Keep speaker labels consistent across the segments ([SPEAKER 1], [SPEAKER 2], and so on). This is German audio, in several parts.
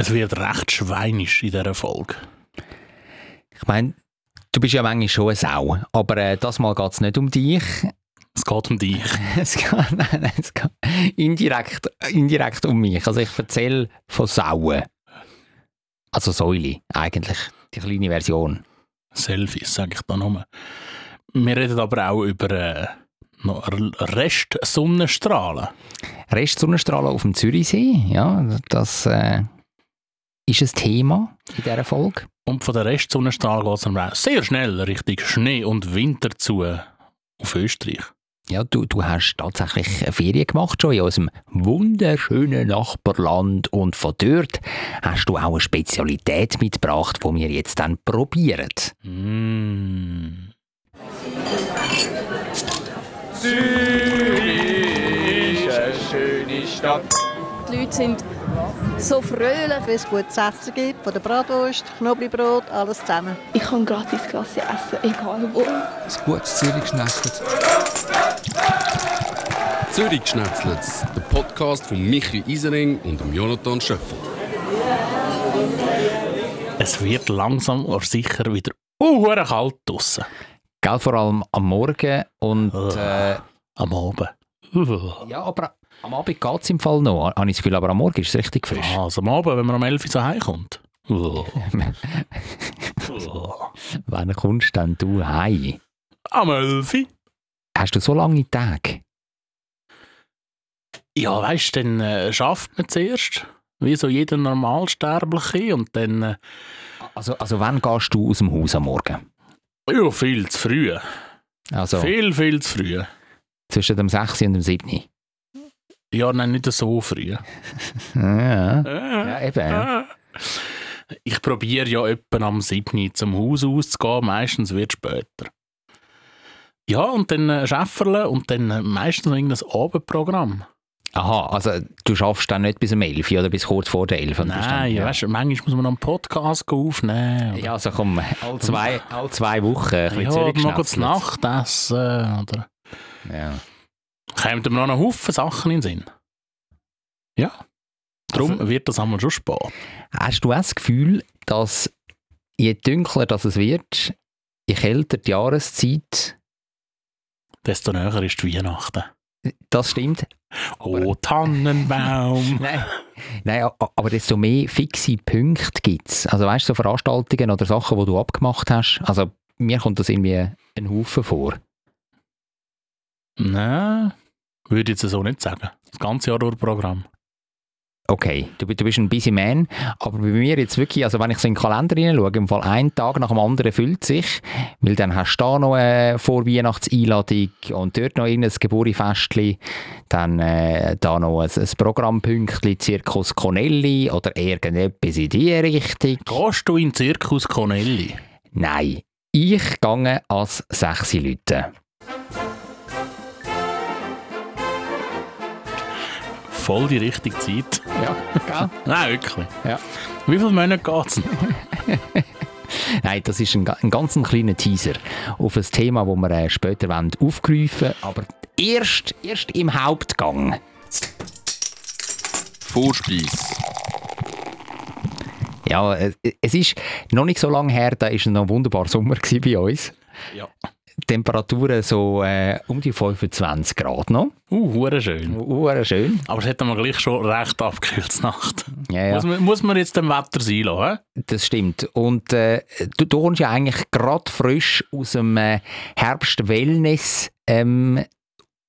[SPEAKER 1] Es wird recht schweinisch in dieser Folge.
[SPEAKER 2] Ich meine, du bist ja manchmal schon eine Sau, aber äh, das Mal geht es nicht um dich.
[SPEAKER 1] Es geht um dich.
[SPEAKER 2] es geht, nein, nein, es geht indirekt, indirekt um mich. Also ich erzähle von Sauen. Also Säule, eigentlich. Die kleine Version.
[SPEAKER 1] Selfies, sage ich da nochmal. Wir reden aber auch über äh, noch Rest Sonnenstrahlen.
[SPEAKER 2] Rest Sonnenstrahlen auf dem Zürichsee, ja, das äh, ist ein Thema in dieser Folge.
[SPEAKER 1] Und von der Rest Sonnenstrahlen geht es dann sehr schnell Richtung Schnee und Winter zu auf Österreich.
[SPEAKER 2] Ja, du, du hast tatsächlich Ferien gemacht schon in unserem wunderschönen Nachbarland und von dort hast du auch eine Spezialität mitgebracht, die wir jetzt dann probieren.
[SPEAKER 1] Mm.
[SPEAKER 3] Zürich ist eine schöne Stadt.
[SPEAKER 4] Die Leute sind so fröhlich.
[SPEAKER 5] Wenn es gutes Essen gibt, von der Bratwurst, Knoblauchbrot, alles zusammen.
[SPEAKER 4] Ich kann gratis Klasse essen, egal wo.
[SPEAKER 6] Ein gutes Zürich geschnetzelt,
[SPEAKER 7] der Podcast von Michi Isering und Jonathan Schöffel.
[SPEAKER 1] Es wird langsam aber sicher wieder uh, kalt draussen.
[SPEAKER 2] Gell, vor allem am Morgen und äh,
[SPEAKER 1] am Abend.
[SPEAKER 2] Ja, aber am Abend geht es im Fall noch, habe ich das Gefühl, aber am Morgen ist es richtig frisch.
[SPEAKER 1] Also am Abend, wenn man um 11 Uhr so heimkommt.
[SPEAKER 2] Wann kommst denn du heim?
[SPEAKER 1] Am 11 Uhr.
[SPEAKER 2] Hast du so lange Tage?
[SPEAKER 1] Ja, weißt du, dann äh, schafft man zuerst, wie so jeder Normalsterbliche und dann... Äh,
[SPEAKER 2] also, also wann gehst du aus dem Haus am Morgen?
[SPEAKER 1] Ja, viel zu früh.
[SPEAKER 2] Also,
[SPEAKER 1] viel, viel zu früh.
[SPEAKER 2] Zwischen dem 6. und dem 7.
[SPEAKER 1] Ja, nein, nicht so früh.
[SPEAKER 2] ja. ja, eben. Ja.
[SPEAKER 1] Ich probiere ja etwa am 7. zum Haus auszugehen, meistens wird es später. Ja, und dann äh, Schäfferle und dann äh, meistens noch irgendein Abendprogramm.
[SPEAKER 2] Aha, also du schaffst dann nicht bis um 11 oder bis kurz vor der 11
[SPEAKER 1] Nein, dann, ja. weißt, manchmal muss man noch einen Podcast aufnehmen.
[SPEAKER 2] Oder? Ja, also komm, alle zwei, alle zwei Wochen ein bisschen
[SPEAKER 1] Ja, noch kurz Nachtessen, oder?
[SPEAKER 2] Ja.
[SPEAKER 1] Kommt mir noch einen Haufen Sachen in den Sinn. Ja. Darum also, wird das einmal schon spät.
[SPEAKER 2] Hast du auch das Gefühl, dass je dunkler das es wird, je kälter die Jahreszeit,
[SPEAKER 1] desto näher ist die Weihnachten.
[SPEAKER 2] Das stimmt.
[SPEAKER 1] Oh, Tannenbaum.
[SPEAKER 2] Nein. Nein, aber desto mehr fixe Punkte gibt es. Also weißt du, so Veranstaltungen oder Sachen, die du abgemacht hast. Also mir kommt das irgendwie ein Haufen vor.
[SPEAKER 1] Nein, würde ich jetzt so nicht sagen. Das ganze Jahr durch Programm.
[SPEAKER 2] Okay, du, du bist ein busy Man, aber bei mir jetzt wirklich, also wenn ich so in den Kalender hineinschaue, im Fall ein Tag nach dem anderen füllt sich, weil dann hast du da noch eine Vorweihnachtseinladung und dort noch irgendein Geburtstagsfestchen, dann äh, da noch ein, ein Programmpünktchen, Zirkus Conelli oder irgendetwas in die Richtung.
[SPEAKER 1] Gehst du in den Zirkus Conelli?
[SPEAKER 2] Nein, ich gehe als sechs Leute.
[SPEAKER 1] Voll die richtige Zeit.
[SPEAKER 2] Ja, gell?
[SPEAKER 1] Nein, wirklich.
[SPEAKER 2] Ja.
[SPEAKER 1] Wie viele Monate geht es
[SPEAKER 2] Nein, das ist ein, ein ganz kleiner Teaser auf ein Thema, das wir äh, später wollen aufgreifen aber erst, erst im Hauptgang.
[SPEAKER 7] Vorspeis.
[SPEAKER 2] Ja, es ist noch nicht so lange her, da war noch ein wunderbarer Sommer bei uns.
[SPEAKER 1] Ja.
[SPEAKER 2] Temperaturen so äh, um die 25 Grad noch.
[SPEAKER 1] Uh, schön.
[SPEAKER 2] Uh, schön.
[SPEAKER 1] Aber es hat man gleich schon recht abgekühlt Nacht.
[SPEAKER 2] Ja, ja.
[SPEAKER 1] Muss, man, muss man jetzt dem Wetter sein lassen?
[SPEAKER 2] Das stimmt. Und äh, du, du kommst ja eigentlich gerade frisch aus dem äh, Herbst-Wellness ähm,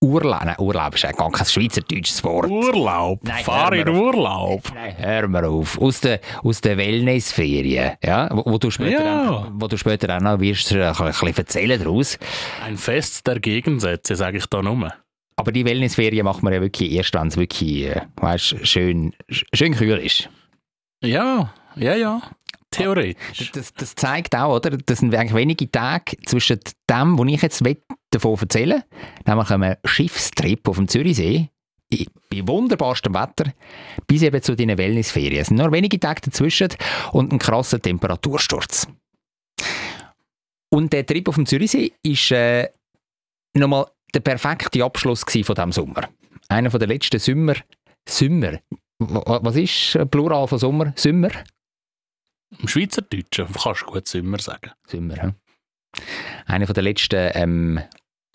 [SPEAKER 2] Urlaub, nein, Urlaub ist ja gar kein schweizerdeutsches Wort.
[SPEAKER 1] Urlaub?
[SPEAKER 2] Nein,
[SPEAKER 1] Fahr in Urlaub?
[SPEAKER 2] Nein, hör mal auf. Aus den aus der Wellnessferien, ja, wo, wo, du später
[SPEAKER 1] Ja.
[SPEAKER 2] Dann, wo du später auch noch wirst, äh, ein bisschen erzählen daraus.
[SPEAKER 1] Ein Fest der Gegensätze, sage ich da nur.
[SPEAKER 2] Aber die Wellnessferien macht man ja wirklich erst, wenn es wirklich, äh, weißt, schön, schön kühl ist.
[SPEAKER 1] Ja, ja, ja. Theoretisch.
[SPEAKER 2] Das, das zeigt auch, oder? Das sind eigentlich wenige Tage zwischen dem, wo ich jetzt davon erzähle, nämlich einem Schiffstrip auf dem Zürichsee, bei wunderbarstem Wetter, bis eben zu deinen Wellnessferien. Es sind nur wenige Tage dazwischen und ein krasser Temperatursturz. Und der Trip auf dem Zürichsee war äh, nochmal der perfekte Abschluss von diesem Sommer. Einer der letzten Sommer, Sommer, wa- was ist äh, Plural von Sommer? Sommer?
[SPEAKER 1] Im Schweizerdeutschen kannst du gut Sommer sagen.
[SPEAKER 2] Sommer, ja. Einer der letzten ähm,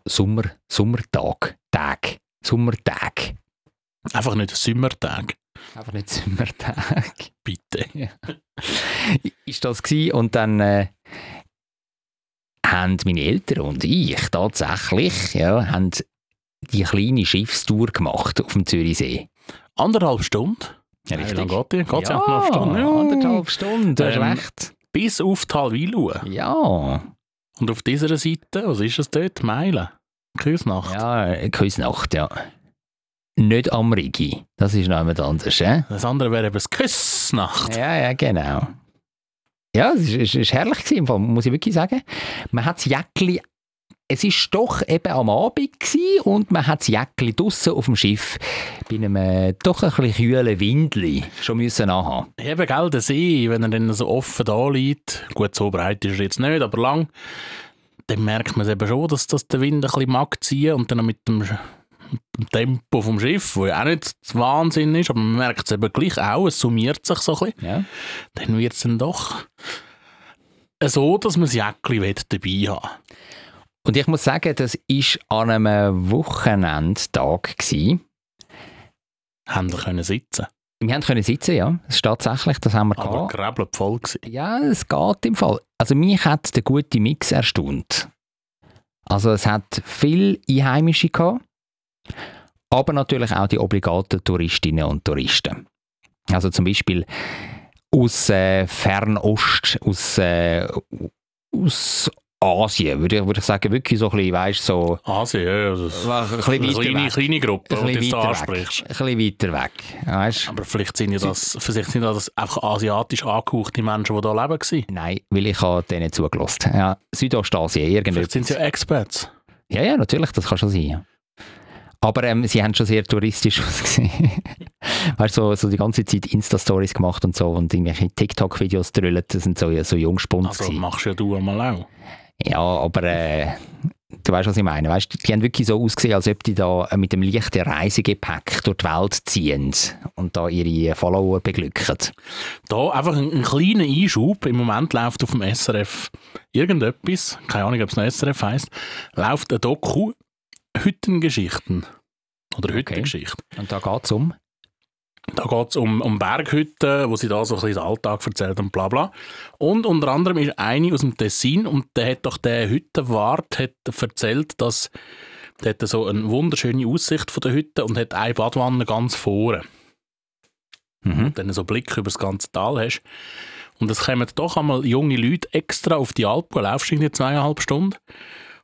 [SPEAKER 2] Sommer, Sommertag, Tag, Sommertag.
[SPEAKER 1] Einfach nicht Sommertag,
[SPEAKER 2] Einfach nicht Sommertag.
[SPEAKER 1] bitte.
[SPEAKER 2] ist das gewesen. und dann äh, haben meine Eltern und ich tatsächlich ja, haben die kleine Schiffstour gemacht auf dem Zürichsee.
[SPEAKER 1] Anderthalb Stunden.
[SPEAKER 2] Ja,
[SPEAKER 1] Wie lange geht die? Geht sie anderthalb Stunden?
[SPEAKER 2] Ja, anderthalb Stunden, du hast
[SPEAKER 1] Ähm,
[SPEAKER 2] recht.
[SPEAKER 1] Bis auf Talwilua.
[SPEAKER 2] Ja,
[SPEAKER 1] Und auf dieser Seite, was ist es dort? Meilen. Küsnacht.
[SPEAKER 2] ja, äh, Küsnacht, ja. Nicht am Rigi, das ist noch jemand anderes, äh?
[SPEAKER 1] Das andere wäre eben das Küssnacht.
[SPEAKER 2] Ja, ja, genau. Ja, es ist, es ist herrlich gewesen, Fall, muss ich wirklich sagen. Man hat das Jäckli, es ist doch eben am Abend gewesen und man hat das Jäckli draussen auf dem Schiff bei einem äh, doch ein bisschen kühlen Windli schon müssen anhaben.
[SPEAKER 1] Eben, gell, der See, wenn er dann so offen da liegt, gut, so breit ist er jetzt nicht, aber lang, dann merkt man es eben schon, dass das der Wind ein bisschen mag ziehen und dann mit dem, mit dem Tempo vom Schiff, wo ja auch nicht Wahnsinn ist, aber man merkt es eben gleich auch, es summiert sich so ein bisschen,
[SPEAKER 2] Ja.
[SPEAKER 1] dann wird es dann doch so, dass man das will dabei haben
[SPEAKER 2] Und ich muss sagen, das war an einem Wochenendtag.
[SPEAKER 1] Haben wir können sitzen.
[SPEAKER 2] Wir haben können sitzen, ja. Das ist tatsächlich, das haben wir
[SPEAKER 1] Aber
[SPEAKER 2] gehabt.
[SPEAKER 1] voll gewesen.
[SPEAKER 2] Ja, es geht im Fall. Also mich hat der gute Mix erstaunt. Also es hat viel Einheimische gehabt, aber natürlich auch die obligaten Touristinnen und Touristen. Also zum Beispiel aus äh, Fernost, aus, äh, aus Asien, würde ich, würde ich sagen, wirklich so ein bisschen, weißt so
[SPEAKER 1] Asien, ja, das
[SPEAKER 2] ein bisschen
[SPEAKER 1] eine
[SPEAKER 2] weiter
[SPEAKER 1] kleine,
[SPEAKER 2] weg.
[SPEAKER 1] kleine Gruppe,
[SPEAKER 2] Ein
[SPEAKER 1] die du
[SPEAKER 2] weiter
[SPEAKER 1] ansprichst.
[SPEAKER 2] weg. Ein bisschen weiter weg. Weißt?
[SPEAKER 1] Aber vielleicht sind ja das, vielleicht sind das einfach asiatisch angehauchte Menschen, die da leben gewesen.
[SPEAKER 2] Nein, weil ich habe denen zugelassen. Ja, Südostasien, irgendetwas.
[SPEAKER 1] Vielleicht sind sie ja Expats.
[SPEAKER 2] Ja, ja, natürlich, das kann schon sein. Aber ähm, sie haben schon sehr touristisch ausgesehen. weißt du, so, so die ganze Zeit Insta-Stories gemacht und so und irgendwelche TikTok-Videos drüllen, das sind so, so Jungspuns.
[SPEAKER 1] Also
[SPEAKER 2] gewesen.
[SPEAKER 1] machst ja du einmal auch.
[SPEAKER 2] Ja, aber äh, du weißt, was ich meine. Weißt, die haben wirklich so ausgesehen, als ob die da äh, mit dem leichten Reisegepäck durch die Welt ziehen und da ihre Follower beglücken.
[SPEAKER 1] Da einfach ein, ein kleiner Einschub. Im Moment läuft auf dem SRF irgendetwas, keine Ahnung, ob es noch SRF heisst, läuft ein Doku Hüttengeschichten. Oder Hüttengeschichte.
[SPEAKER 2] Und da geht es um.
[SPEAKER 1] Da geht es um, um Berghütten, wo sie da so ein bisschen den Alltag erzählt und bla bla. Und unter anderem ist eine aus dem Tessin und der hat doch der Hüttenwart hat erzählt, dass der hat so eine wunderschöne Aussicht von der Hütte und hat eine Badwanne ganz vorne.
[SPEAKER 2] Mhm.
[SPEAKER 1] Und dann so einen Blick über das ganze Tal hast. Und es kommen doch einmal junge Leute extra auf die Alp, du laufst irgendwie zweieinhalb Stunden,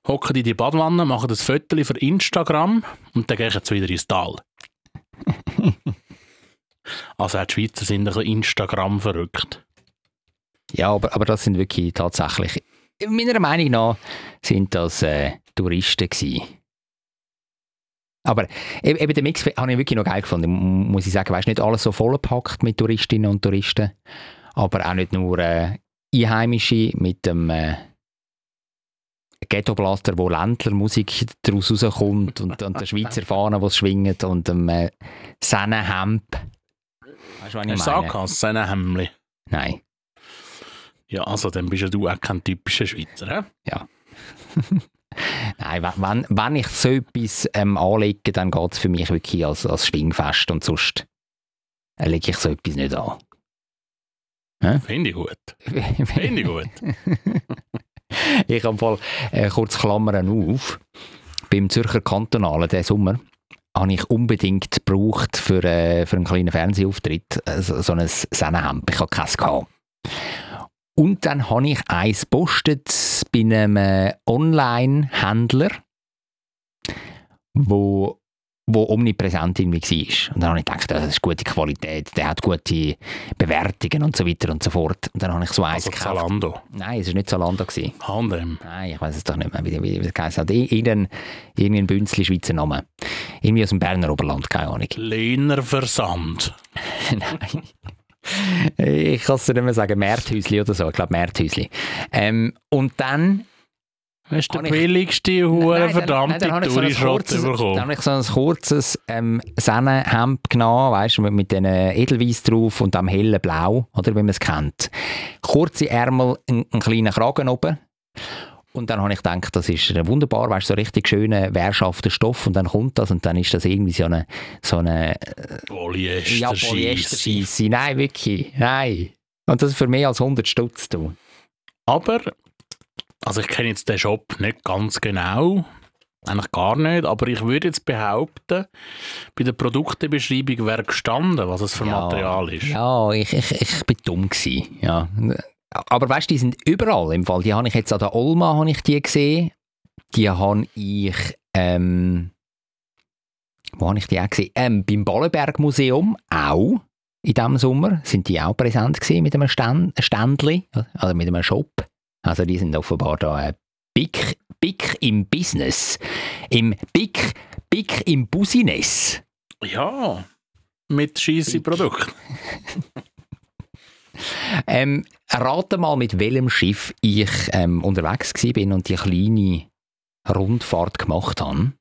[SPEAKER 1] hocken in die Badwanne, machen das Foto für Instagram und dann gehen sie wieder ins Tal. also auch die Schweizer sind ein bisschen Instagram verrückt.
[SPEAKER 2] Ja, aber, aber das sind wirklich tatsächlich, meiner Meinung nach, sind das äh, Touristen gewesen. Aber eben, den Mix habe ich wirklich noch geil gefunden, mu- muss ich sagen. Weißt nicht alles so vollgepackt mit Touristinnen und Touristen, aber auch nicht nur äh, Einheimische mit dem äh, Ghettoblaster, wo Ländlermusik daraus rauskommt und, und der Schweizer Fahne, die schwingt und dem äh, Sennenhemd. Weißt du, was ich
[SPEAKER 1] Hast du
[SPEAKER 2] meine?
[SPEAKER 1] so ein Hemmli?
[SPEAKER 2] Nein.
[SPEAKER 1] Ja, also dann bist ja du auch kein typischer Schweizer, hä?
[SPEAKER 2] Nein, wenn- wenn, ich so etwas ähm, anlege, dann geht es für mich wirklich als, als Schwingfest und sonst lege ich so etwas nicht an.
[SPEAKER 1] Finde ich gut. Finde ich gut.
[SPEAKER 2] ich habe voll äh, kurz Klammern auf. Beim Zürcher Kantonalen diesen Sommer habe ich unbedingt gebraucht für, äh, für einen kleinen Fernsehauftritt äh, so, so ein Sennenhemd. Ich habe keins gehabt. Und dann habe ich eins gepostet bei einem äh, Online-Händler, wo, wo omnipräsent irgendwie war. Und dann habe ich gedacht, das ist gute Qualität, der hat gute Bewertungen und so weiter und so fort. Und dann habe ich so eins
[SPEAKER 1] Also
[SPEAKER 2] gekauft.
[SPEAKER 1] Zalando.
[SPEAKER 2] Nein, es war nicht Zalando.
[SPEAKER 1] H&M.
[SPEAKER 2] Nein, ich weiß es doch nicht mehr, wie, wie, es geheißen hat. Ir- Irgendein, irgendein Bünzli Schweizer Name. Irgendwie aus dem Berner Oberland, keine Ahnung.
[SPEAKER 1] Lehner Versand.
[SPEAKER 2] Nein. Ich kann es dir nicht mehr sagen, Märthäusli oder so. Ich glaube, Märthäusli. Ähm, und dann
[SPEAKER 1] Hast du den billigsten, hure
[SPEAKER 2] Nein, dann-
[SPEAKER 1] verdammte
[SPEAKER 2] nein, dann habe ich so ein
[SPEAKER 1] Touri-Schrott
[SPEAKER 2] kurzes- Dann habe ich so ein kurzes ähm, Sennenhemd genommen, weißt du, mit, mit diesen Edelweiss drauf und am hellen Blau, oder wie man es kennt. Kurze Ärmel, ein, ein kleiner Kragen oben. Und dann habe ich gedacht, das ist äh, wunderbar, weißt du, so richtig schöner, wehrschafter Stoff und dann kommt das und dann ist das irgendwie so eine, so eine
[SPEAKER 1] Polyester,
[SPEAKER 2] ja,
[SPEAKER 1] Scheisse.
[SPEAKER 2] Polyesterscheisse. Nein, wirklich, nein. Und das ist für mehr als 100 Stutz. Du.
[SPEAKER 1] Aber, also ich kenne jetzt den Shop nicht ganz genau, eigentlich gar nicht, aber ich würde jetzt behaupten, bei der Produktebeschreibung wäre gestanden, was es für Material ist.
[SPEAKER 2] Ja, ich, ich, ich bin dumm gewesen, ja. Aber weißt du, die sind überall im Fall. Die habe ich jetzt an der Olma habe ich die gesehen. Die habe ich, ähm, wo habe ich die auch gesehen? Ähm, beim Ballenberg Museum auch. In diesem Sommer sind die auch präsent gewesen mit einem Stand, Ständli, also mit einem Shop. Also die sind offenbar da äh, big, big im Business. Im big, big im Business.
[SPEAKER 1] Ja, mit scheisse Produkt.
[SPEAKER 2] Ähm, rate mal, mit welchem Schiff ich ähm, unterwegs bin und die kleine Rundfahrt gemacht habe.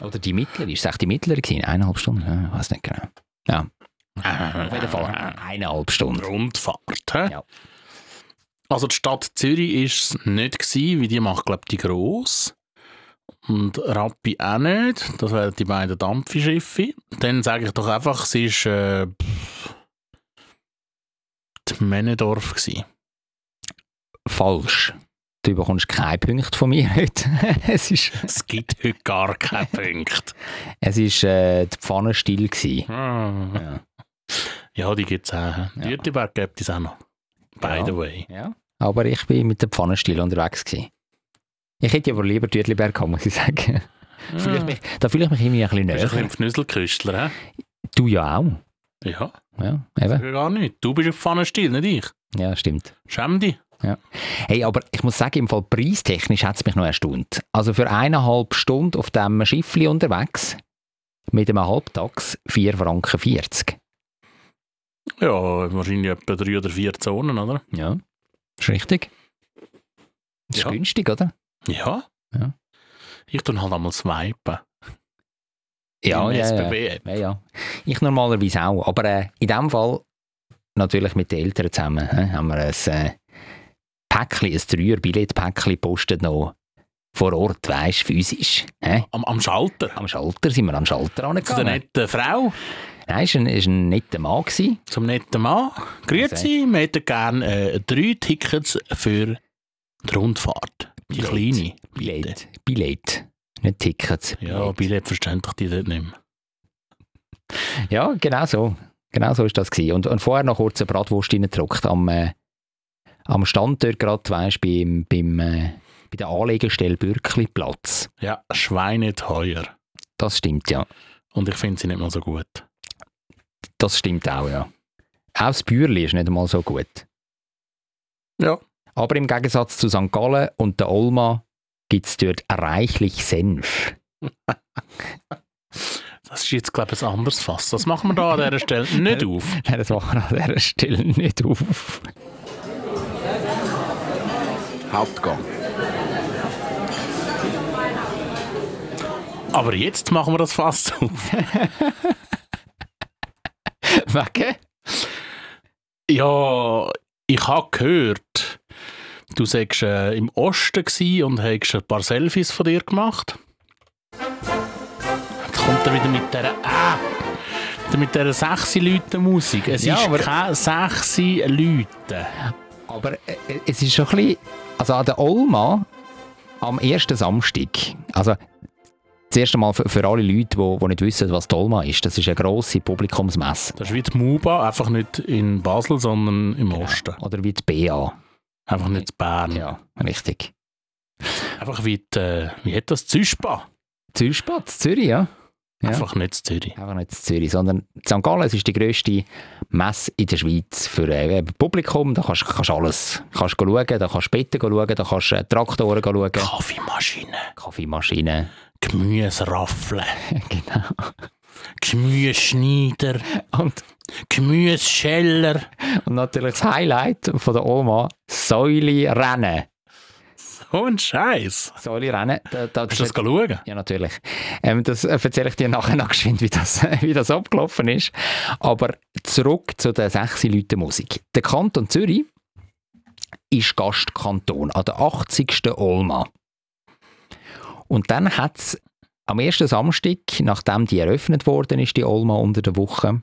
[SPEAKER 2] Oder die mittlere, ist es echt die mittlere gewesen? Eineinhalb Stunden? Ja, ich weiß nicht genau. Ja, auf jeden Fall eineinhalb Stunden.
[SPEAKER 1] Rundfahrt. hä?
[SPEAKER 2] Ja.
[SPEAKER 1] Also die Stadt Zürich war es nicht, gewesen, wie die macht, glaube ich, die gross. Und Rappi auch nicht. Das wären die beiden Dampfschiffe. Dann sage ich doch einfach, sie ist äh, die Männendorf gewesen.
[SPEAKER 2] Falsch. Du bekommst keinen Punkt von mir heute. es ist,
[SPEAKER 1] Es gibt heute gar keinen Punkt.
[SPEAKER 2] es ist äh, die Pfannenstiel gewesen.
[SPEAKER 1] Ah.
[SPEAKER 2] Ja.
[SPEAKER 1] Ja, die gibt es auch.
[SPEAKER 2] Ja.
[SPEAKER 1] Gibt es auch noch. By
[SPEAKER 2] Ja.
[SPEAKER 1] the way.
[SPEAKER 2] Ja. Aber ich bin mit der Pfannenstiel unterwegs gewesen. Ich hätte aber lieber Tütliberg gehabt, muss ich sagen. Fühle ich mich, da fühle ich mich irgendwie ein bisschen
[SPEAKER 1] Du bist ein
[SPEAKER 2] näher.
[SPEAKER 1] Fnüsselküstler, hä?
[SPEAKER 2] Du ja auch.
[SPEAKER 1] Ja,
[SPEAKER 2] Ja, eben.
[SPEAKER 1] ich gar nicht. Du bist ein Pfannenstiel, nicht ich.
[SPEAKER 2] Ja, stimmt.
[SPEAKER 1] Schäm dich.
[SPEAKER 2] Hey, aber ich muss sagen, im Fall preistechnisch hat es mich noch erstaunt. Also für eineinhalb Stunden auf dem Schiffli unterwegs, mit einem Halbtags, 4 Franken 40.
[SPEAKER 1] Ja, wahrscheinlich etwa drei oder vier Zonen, oder?
[SPEAKER 2] Ja. Ist richtig. Das ist
[SPEAKER 1] Ja.
[SPEAKER 2] günstig, oder?
[SPEAKER 1] Ja.
[SPEAKER 2] Ja.
[SPEAKER 1] Ich tue halt einmal swipen.
[SPEAKER 2] Ja,
[SPEAKER 1] Im
[SPEAKER 2] ja.
[SPEAKER 1] SBB-App.
[SPEAKER 2] ja, ja. Ich normalerweise auch. Aber äh, in dem Fall, natürlich mit den Eltern zusammen, äh, haben wir ein äh, Päckchen, ein Dreier-Billett-Päckchen gepostet noch vor Ort, weißt physisch. Äh?
[SPEAKER 1] Am, am Schalter.
[SPEAKER 2] Am Schalter sind wir am Schalter
[SPEAKER 1] Zu der netten Frau,
[SPEAKER 2] Nein, ist ein, ist ein netter Mann gewesen.
[SPEAKER 1] zum netten Mann. Grüezi, wir hätten gerne äh, drei Tickets für die Rundfahrt. Die
[SPEAKER 2] Billett.
[SPEAKER 1] kleine. bitte.
[SPEAKER 2] Billett. Billett. Nicht Tickets.
[SPEAKER 1] Ja,
[SPEAKER 2] Billett.
[SPEAKER 1] Billett verstehen doch die dort nicht mehr.
[SPEAKER 2] Ja, genau so. Genau so ist das gewesen. Und, und vorher noch kurz eine Bratwurst reingedruckt am, äh, am Stand dort gerade, weißt, beim, beim, äh, bei der Anlegestelle Bürkli-Platz.
[SPEAKER 1] Ja, schweineteuer.
[SPEAKER 2] Das stimmt, ja.
[SPEAKER 1] Und ich finde sie nicht mal so gut.
[SPEAKER 2] Das stimmt auch, ja. Auch das Bürli ist nicht einmal so gut.
[SPEAKER 1] Ja.
[SPEAKER 2] Aber im Gegensatz zu St. Gallen und der Olma gibt es dort reichlich Senf.
[SPEAKER 1] Das ist jetzt, glaube ich, ein anderes Fass. Das machen wir da an dieser Stelle nicht auf.
[SPEAKER 2] Nein, das machen wir an dieser Stelle nicht auf.
[SPEAKER 7] Hauptgang.
[SPEAKER 1] Aber jetzt machen wir das Fass auf.
[SPEAKER 2] Wegen?
[SPEAKER 1] Ja, ich habe gehört, du sagst äh, im Osten und hast ein paar Selfies von dir gemacht. Jetzt kommt er wieder mit dieser wieder mit dieser sexy Leute Musik. Es
[SPEAKER 2] Ja,
[SPEAKER 1] ist
[SPEAKER 2] aber-
[SPEAKER 1] keine sexy Leute.
[SPEAKER 2] Aber äh, es ist schon ein bisschen, also an der Olma am ersten Samstag, also das erste Mal für, für alle Leute, die, die nicht wissen, was die Olma ist, das ist eine grosse Publikumsmesse.
[SPEAKER 1] Das ist wie die MUBA, einfach nicht in Basel, sondern im Osten.
[SPEAKER 2] Oder wie die BA.
[SPEAKER 1] Einfach nicht in Bern.
[SPEAKER 2] Ja, richtig.
[SPEAKER 1] Einfach wie die, äh, wie hat das, Züspa?
[SPEAKER 2] Zürspatz, Zürich, ja. Ja.
[SPEAKER 1] Einfach nicht in Zürich.
[SPEAKER 2] Einfach nicht in Zürich, sondern St. Gallen ist die grösste Messe in der Schweiz für äh, Publikum. Da kannst du alles kannst du schauen, da kannst du Betten schauen, da kannst du äh, Traktoren schauen,
[SPEAKER 1] Kaffeemaschine,
[SPEAKER 2] Kaffeemaschinen.
[SPEAKER 1] Gemüseraffeln,
[SPEAKER 2] genau.
[SPEAKER 1] Gemüseschneider,
[SPEAKER 2] Und,
[SPEAKER 1] Gemüsescheller.
[SPEAKER 2] und natürlich das Highlight von der Oma, Säule-Rennen.
[SPEAKER 1] Oh, ein Scheiß.
[SPEAKER 2] Säule-Rennen. Da, da,
[SPEAKER 1] Hast du das schauen?
[SPEAKER 2] Ja, natürlich. Ähm, das äh, erzähle ich dir nachher noch geschwind, wie das, wie das abgelaufen ist. Aber zurück zu der sechs Leute Musik. Der Kanton Zürich ist Gastkanton an der 80. Olma. Und dann hat es am ersten Samstag, nachdem die eröffnet worden ist, die Olma unter der Woche,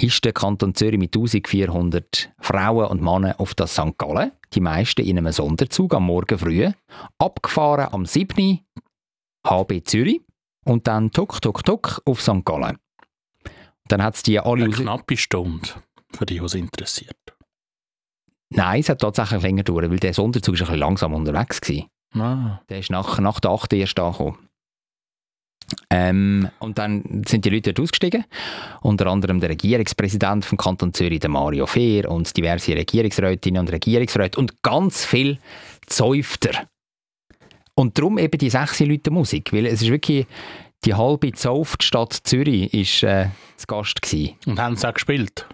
[SPEAKER 2] ist der Kanton Zürich mit 1400 Frauen und Männern auf das St. Gallen, die meisten in einem Sonderzug am Morgen früh, abgefahren am 7. HB Zürich und dann tuck, tuck, tuck auf St. Gallen. Dann hat es die alle...
[SPEAKER 1] Eine knappe Stunde, für die, was interessiert.
[SPEAKER 2] Nein, es hat tatsächlich länger gedauert, weil der Sonderzug ist ein bisschen langsam unterwegs war.
[SPEAKER 1] Ah.
[SPEAKER 2] Der ist nach, nach der 8. erst angekommen. Ähm, und dann sind die Leute dort ausgestiegen. Unter anderem der Regierungspräsident vom Kanton Zürich, der Mario Fehr, und diverse Regierungsrätinnen und Regierungsräte und ganz viel Zäufter. Und darum eben die sechs Leute Musik, weil es ist wirklich die halbe Zauftstadt Zürich ist äh, zu Gast gewesen.
[SPEAKER 1] Und haben sie auch gespielt?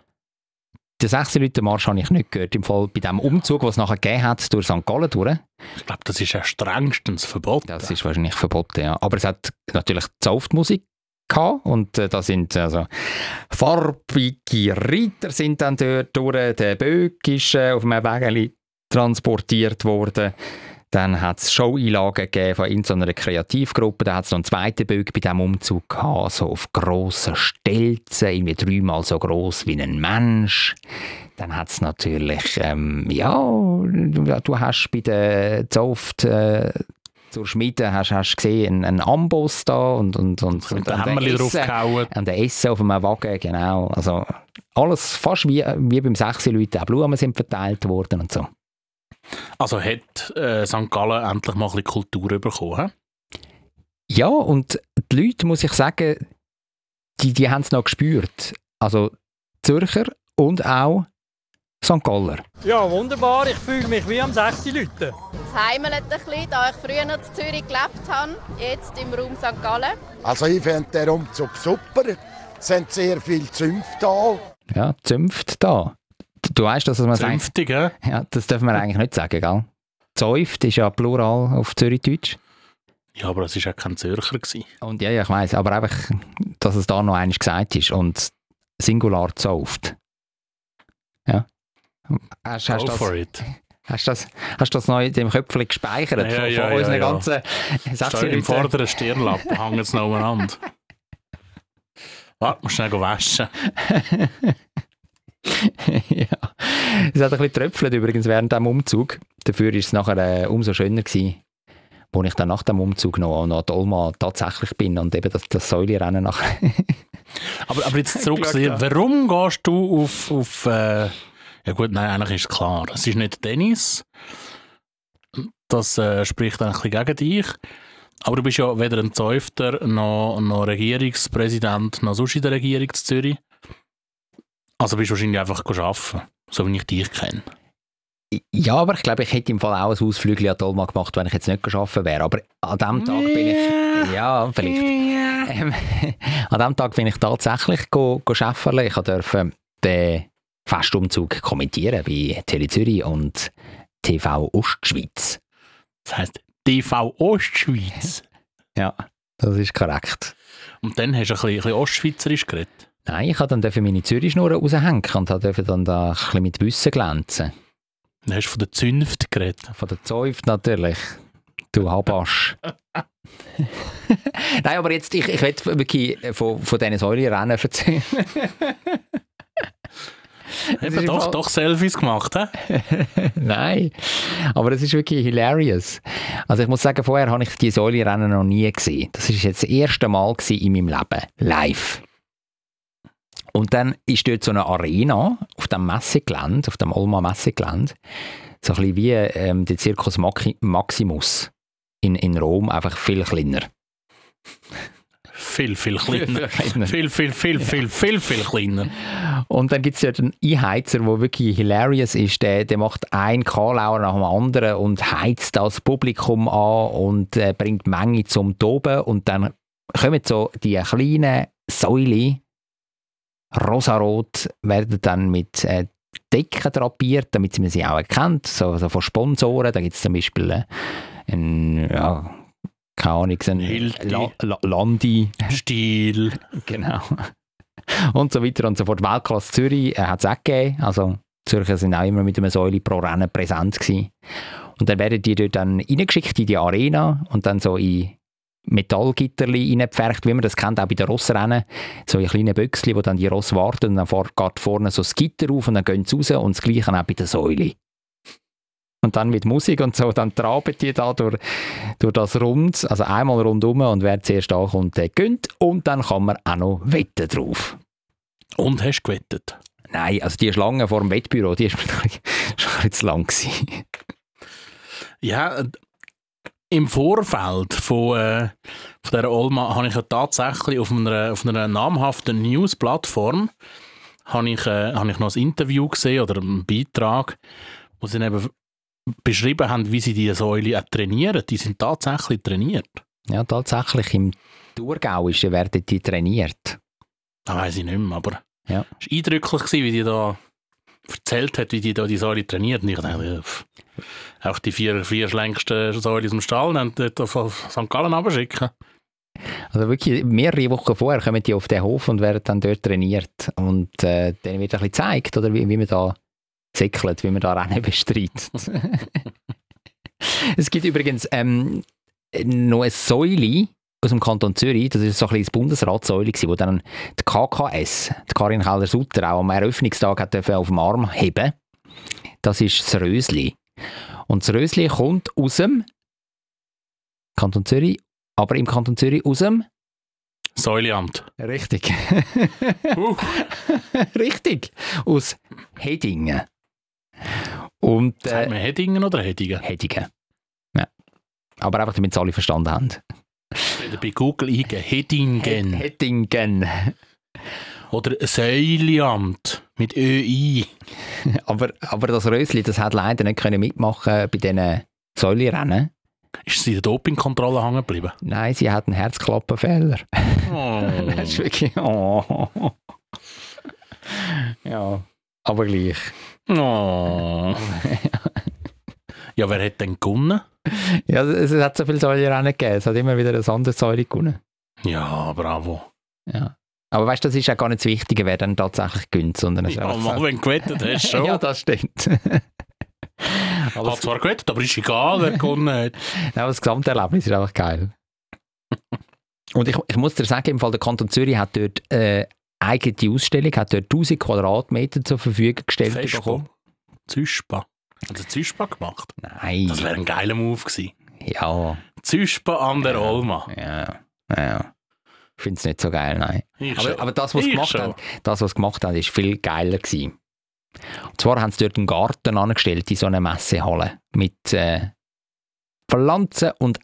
[SPEAKER 2] Den sechs Leute Marsch habe ich nicht gehört, im Fall bei dem Umzug, was es nachher gegeben hat, durch St. Gallen durch.
[SPEAKER 1] Ich glaube, das ist ja strengstens verboten.
[SPEAKER 2] Das ist wahrscheinlich verboten, ja. Aber es hat natürlich Zauftmusik gehabt und äh, da sind also farbige Reiter sind dann dort durch. Der Böck ist äh, auf einem Wägeli transportiert worden. Dann hat es Show-Einlagen von irgendeiner Kreativgruppe. Dann hat es noch einen zweiten Böck bei diesem Umzug gehabt, so auf grossen Stelzen, irgendwie dreimal so groß wie ein Mensch. Dann hat es natürlich, ähm, ja, du, du hast bei der Zoft äh, zur Schmiede hast, hast gesehen, einen, Amboss da und, und, und, und der
[SPEAKER 1] Hämmerli
[SPEAKER 2] Essen-
[SPEAKER 1] draufgehauen.
[SPEAKER 2] an der Essen auf einem Wagen, genau. Also alles fast wie, wie beim sechs Leute, auch Blumen sind verteilt worden und so.
[SPEAKER 1] Also hat äh, St. Gallen endlich mal ein bisschen Kultur bekommen. hä?
[SPEAKER 2] Ja, und die Leute, muss ich sagen, die, die haben es noch gespürt. Also Zürcher und auch St. Galler.
[SPEAKER 8] Ja, wunderbar. Ich fühle mich wie am 6. Leute.
[SPEAKER 4] Es heimelt ein bisschen, da ich früher noch in Zürich gelebt habe, jetzt im Raum St. Gallen.
[SPEAKER 9] Also ich finde den Umzug super. Es sind sehr viele Zünfte da.
[SPEAKER 2] Ja, zünft da. Du, du weißt, dass man sagt,
[SPEAKER 1] Zünftig, hä?
[SPEAKER 2] ja, das dürfen wir eigentlich nicht sagen, gell? Zäuft ist ja Plural auf Zürichdeutsch.
[SPEAKER 1] Ja, aber es war ja kein Zürcher. Gewesen.
[SPEAKER 2] Und ja, ja, ich weiß, aber einfach, dass es da noch eins gesagt ist und Singular zauft. Ja. Hast, hast,
[SPEAKER 1] Go
[SPEAKER 2] das,
[SPEAKER 1] for it.
[SPEAKER 2] hast, das, hast du das noch in dem Köpfchen gespeichert
[SPEAKER 1] Ja,
[SPEAKER 2] von,
[SPEAKER 1] ja,
[SPEAKER 2] von
[SPEAKER 1] ja,
[SPEAKER 2] unseren
[SPEAKER 1] ja.
[SPEAKER 2] ganzen 16
[SPEAKER 1] im vorderen Stirnlappen, hängen sie noch umeinander. Warte, musst schnell waschen.
[SPEAKER 2] ja. Es hat ein bisschen tröpfelt übrigens während dem Umzug. Dafür war es nachher äh, umso schöner gewesen, wo ich dann nach dem Umzug noch, noch an die Olma tatsächlich bin und eben das, das Säulerennen nachher.
[SPEAKER 1] Aber, aber jetzt zurück zu dir. Warum gehst du auf... auf äh, ja gut, nein, eigentlich ist klar. Es ist nicht Tennis. Das äh, spricht ein bisschen gegen dich. Aber du bist ja weder ein Zäufter, noch, noch Regierungspräsident, noch sonst in der Regierung zu Zürich. Also bist du wahrscheinlich einfach arbeiten, so wie ich dich kenne.
[SPEAKER 2] Ja, aber ich glaube, ich hätte im Fall auch ein Ausflügel an die Olma gemacht, wenn ich jetzt nicht gearbeitet wäre. Aber an dem Tag bin ich... Ja, vielleicht. Ähm, an dem Tag bin ich tatsächlich go. Ich durfte den Festumzug kommentieren bei Tele Zürich und TV Ostschweiz.
[SPEAKER 1] Das heisst TV Ostschweiz.
[SPEAKER 2] Ja, das ist korrekt.
[SPEAKER 1] Und dann hast du ein bisschen, ein bisschen Ostschweizerisch geredet.
[SPEAKER 2] Nein, ich durfte dann meine Zürich-Schnur raushängen und durfte dann da ein bisschen mit Wissen glänzen.
[SPEAKER 1] Dann hast du von der Zünft geredet.
[SPEAKER 2] Von der Zäuft natürlich. Du Habasch. Nein, aber jetzt, ich, ich will wirklich von, von diesen Säulenrennen erzählen.
[SPEAKER 1] Eben doch, doch Selfies gemacht, hä?
[SPEAKER 2] Nein, aber es ist wirklich hilarious. Also ich muss sagen, vorher habe ich die Säulenrennen noch nie gesehen. Das ist jetzt das erste Mal in meinem Leben, live. Und dann ist dort so eine Arena auf dem Messegelände, auf dem Olma Messegelände, so ein bisschen wie ähm, der Circus Maxi- Maximus in, in Rom, einfach viel kleiner.
[SPEAKER 1] Viel, viel kleiner.
[SPEAKER 2] Viel.
[SPEAKER 1] Viel, viel, viel, viel, viel, viel kleiner.
[SPEAKER 2] Und dann gibt es ja den Einheizer, der wirklich hilarious ist. Der, der macht einen Karlauer nach dem anderen und heizt das Publikum an und äh, bringt Menge zum Toben. Und dann kommen so die kleinen Säule, rosarot, werden dann mit äh, Decken drapiert, damit man sie auch erkennt, so, so von Sponsoren. Da gibt es zum Beispiel äh, ein ja, keine Ahnung, so ein
[SPEAKER 1] Hilti.
[SPEAKER 2] La La Landi,
[SPEAKER 1] Stil.
[SPEAKER 2] genau. Und so weiter und so fort. Weltklasse Zürich äh, hat es auch gegeben. Also Zürcher sind auch immer mit einem Säule pro Rennen präsent gewesen. Und dann werden die dort dann reingeschickt in die Arena und dann so in Metallgitterli reingepfercht, wie man das kennt, auch bei den Rossrennen. So in kleinen Büchsli, wo dann die Ross warten und dann geht vorne so das Gitter auf und dann gehen sie raus und das Gleiche auch bei der Säule. Und dann mit Musik und so, dann traben die da durch, durch das Rund, also einmal rundum und wer zuerst ankommt, der gönnt und dann kann man auch noch wetten drauf.
[SPEAKER 1] Und hast gewettet.
[SPEAKER 2] Nein, also die Schlange vor dem Wettbüro, die schon ein bisschen zu lang gewesen.
[SPEAKER 1] Ja, im Vorfeld von, äh, von dieser Olma habe ich ja tatsächlich auf einer, auf einer namhaften News-Plattform habe ich, äh, habe ich noch ein Interview gesehen oder einen Beitrag, wo sie eben beschrieben haben, wie sie diese Säule auch trainieren. Die sind tatsächlich trainiert.
[SPEAKER 2] Ja, tatsächlich im Thurgau ist, werden die trainiert.
[SPEAKER 1] Das weiß ich nicht mehr, aber
[SPEAKER 2] Ja.
[SPEAKER 1] es war eindrücklich, wie die da erzählt hat, wie die da die Säule trainiert. Und ich dachte, pff, auch die vier, vier schlängsten Säule aus dem Stall dort auf, St. Gallen abschicken.
[SPEAKER 2] Also wirklich mehrere Wochen vorher kommen die auf den Hof und werden dann dort trainiert. Und äh, denen wird ein bisschen gezeigt, oder wie, wie man da säckelt, wie man da Rennen bestreitet. es gibt übrigens ähm, noch eine Säule aus dem Kanton Zürich, das ist so ein bisschen das Bundesratssäule, gewesen, wo dann die KKS, die Karin Keller-Sutter, auch am Eröffnungstag hat auf dem Arm heben. Das ist das Rösli. Und das Rösli kommt aus dem Kanton Zürich, aber im Kanton Zürich aus dem
[SPEAKER 1] Säuleamt.
[SPEAKER 2] Richtig.
[SPEAKER 1] Uh.
[SPEAKER 2] Richtig. Aus Hedingen. Und
[SPEAKER 1] Sagt
[SPEAKER 2] äh,
[SPEAKER 1] man Heddingen oder Heddingen?
[SPEAKER 2] Hedingen. Ja. Aber einfach, damit es alle verstanden haben.
[SPEAKER 1] Wieder bei Google eingeben. Heddingen.
[SPEAKER 2] Hedingen.
[SPEAKER 1] Oder Säuleamt mit ÖI.
[SPEAKER 2] Aber, aber das Rösli, das hat leider nicht können mitmachen bei diesen Säulerennen.
[SPEAKER 1] Ist sie in der Dopingkontrolle hängen geblieben?
[SPEAKER 2] Nein, sie hat einen Herzklappenfehler. Das ist
[SPEAKER 1] Oh.
[SPEAKER 2] wirklich... Oh. Ja, aber gleich.
[SPEAKER 1] oh. Ja, wer hat denn gewonnen?
[SPEAKER 2] Ja, es, hat so viele Säulerennen gegeben. Es hat immer wieder eine andere Säule gewonnen.
[SPEAKER 1] Ja, bravo.
[SPEAKER 2] Ja. Aber weißt du, das ist ja gar nicht das Wichtige, wer dann tatsächlich gönnt, sondern es ist
[SPEAKER 1] Ja,
[SPEAKER 2] einfach
[SPEAKER 1] mal, wenn du gewettet hast, schon.
[SPEAKER 2] Ja, das stimmt. aber,
[SPEAKER 1] hat zwar gewettet, aber ist egal, wer gewonnen hat.
[SPEAKER 2] Nein, aber das Gesamterlebnis ist einfach geil. Und ich, ich muss dir sagen, im Fall der Kanton Zürich hat dort äh, eigene Ausstellung, hat dort 1000 Quadratmeter zur Verfügung gestellt
[SPEAKER 1] Fespo.
[SPEAKER 2] bekommen.
[SPEAKER 1] Züspa. Hat er Züspa gemacht?
[SPEAKER 2] Nein.
[SPEAKER 1] Das wäre ein geiler Move gewesen.
[SPEAKER 2] Ja,
[SPEAKER 1] Züspa an der Olma.
[SPEAKER 2] ja, ja. Ich finde es nicht so geil, nein.
[SPEAKER 1] Ich
[SPEAKER 2] Aber,
[SPEAKER 1] schon.
[SPEAKER 2] aber das, was sie gemacht haben, das, was gemacht haben, ist viel geiler gewesen. Und zwar haben sie dort einen Garten angestellt in so einer Messehalle mit äh, Pflanzen und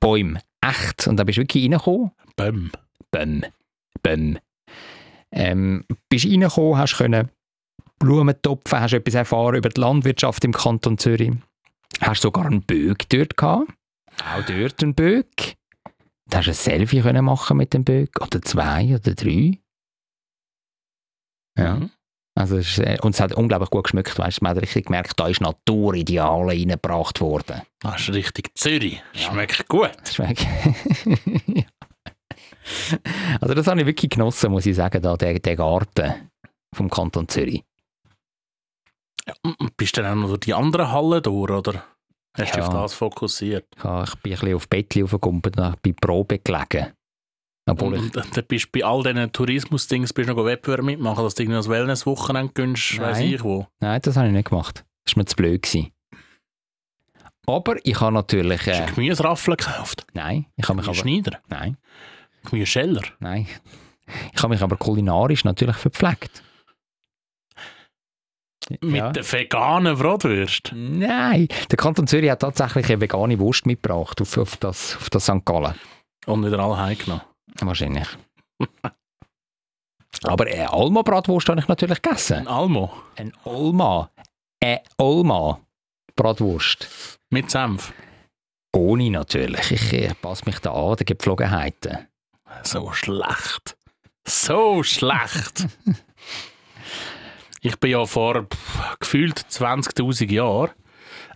[SPEAKER 2] Bäumen. Echt. Und da bist du wirklich reingekommen.
[SPEAKER 1] Bäm.
[SPEAKER 2] Bäm. Bäm. Ähm, bist reingekommen, hast können Blumen topfen, hast etwas erfahren über die Landwirtschaft im Kanton Zürich. Hast sogar einen Böck dort gehabt. Auch dort einen Böck. Da hast du ein Selfie können machen mit dem Böck. Oder zwei oder drei. Ja. Also es ist, äh, und es hat unglaublich gut geschmeckt. Weißt, du, man hat richtig gemerkt, da ist Naturideale reingebracht worden.
[SPEAKER 1] Das ist richtig Zürich. Schmeckt gut.
[SPEAKER 2] Das schmeckt. also das habe ich wirklich genossen, muss ich sagen, da, der, der Garten vom Kanton Zürich.
[SPEAKER 1] Und Bist du dann auch noch durch die anderen Hallen durch, oder? Hast du dich
[SPEAKER 2] Ja.
[SPEAKER 1] auf das fokussiert?
[SPEAKER 2] Ich habe- ich bin ein bisschen auf Bettli aufgekumpelt und bei Probe gelegen. Obwohl ich,
[SPEAKER 1] Und dann bist du bei all diesen Tourismus-Dings bist du noch Wettbewerb mitmachen, dass du irgendwie das Wellness-Wochenende gönnst, weiss
[SPEAKER 2] Nein.
[SPEAKER 1] ich wo.
[SPEAKER 2] nein, das habe ich nicht gemacht. Das war mir zu blöd. Gewesen. Aber ich habe natürlich...
[SPEAKER 1] Hast du
[SPEAKER 2] Äh,
[SPEAKER 1] einen Gemüseraffel gekauft?
[SPEAKER 2] nein, ich habe mich aber...
[SPEAKER 1] Schneider?
[SPEAKER 2] Nein,
[SPEAKER 1] Gemüsescheller?
[SPEAKER 2] nein. Ich habe mich aber kulinarisch natürlich verpflegt.
[SPEAKER 1] Mit
[SPEAKER 2] Ja.
[SPEAKER 1] der veganen Bratwurst?
[SPEAKER 2] Nein, der Kanton Zürich hat tatsächlich eine vegane Wurst mitgebracht auf, auf, das, auf das St. Gallen.
[SPEAKER 1] Und wieder alle heimgenommen.
[SPEAKER 2] Wahrscheinlich. Aber eine Alma-Bratwurst habe ich natürlich
[SPEAKER 1] Ein
[SPEAKER 2] gegessen.
[SPEAKER 1] Almo
[SPEAKER 2] Ein Olma. Eine Olma-Bratwurst.
[SPEAKER 1] mit Senf.
[SPEAKER 2] Ohne natürlich. Ich äh, passe mich da an den Gepflogenheiten.
[SPEAKER 1] So schlecht. So schlecht. ich bin ja vor pff, gefühlt 20.000 Jahren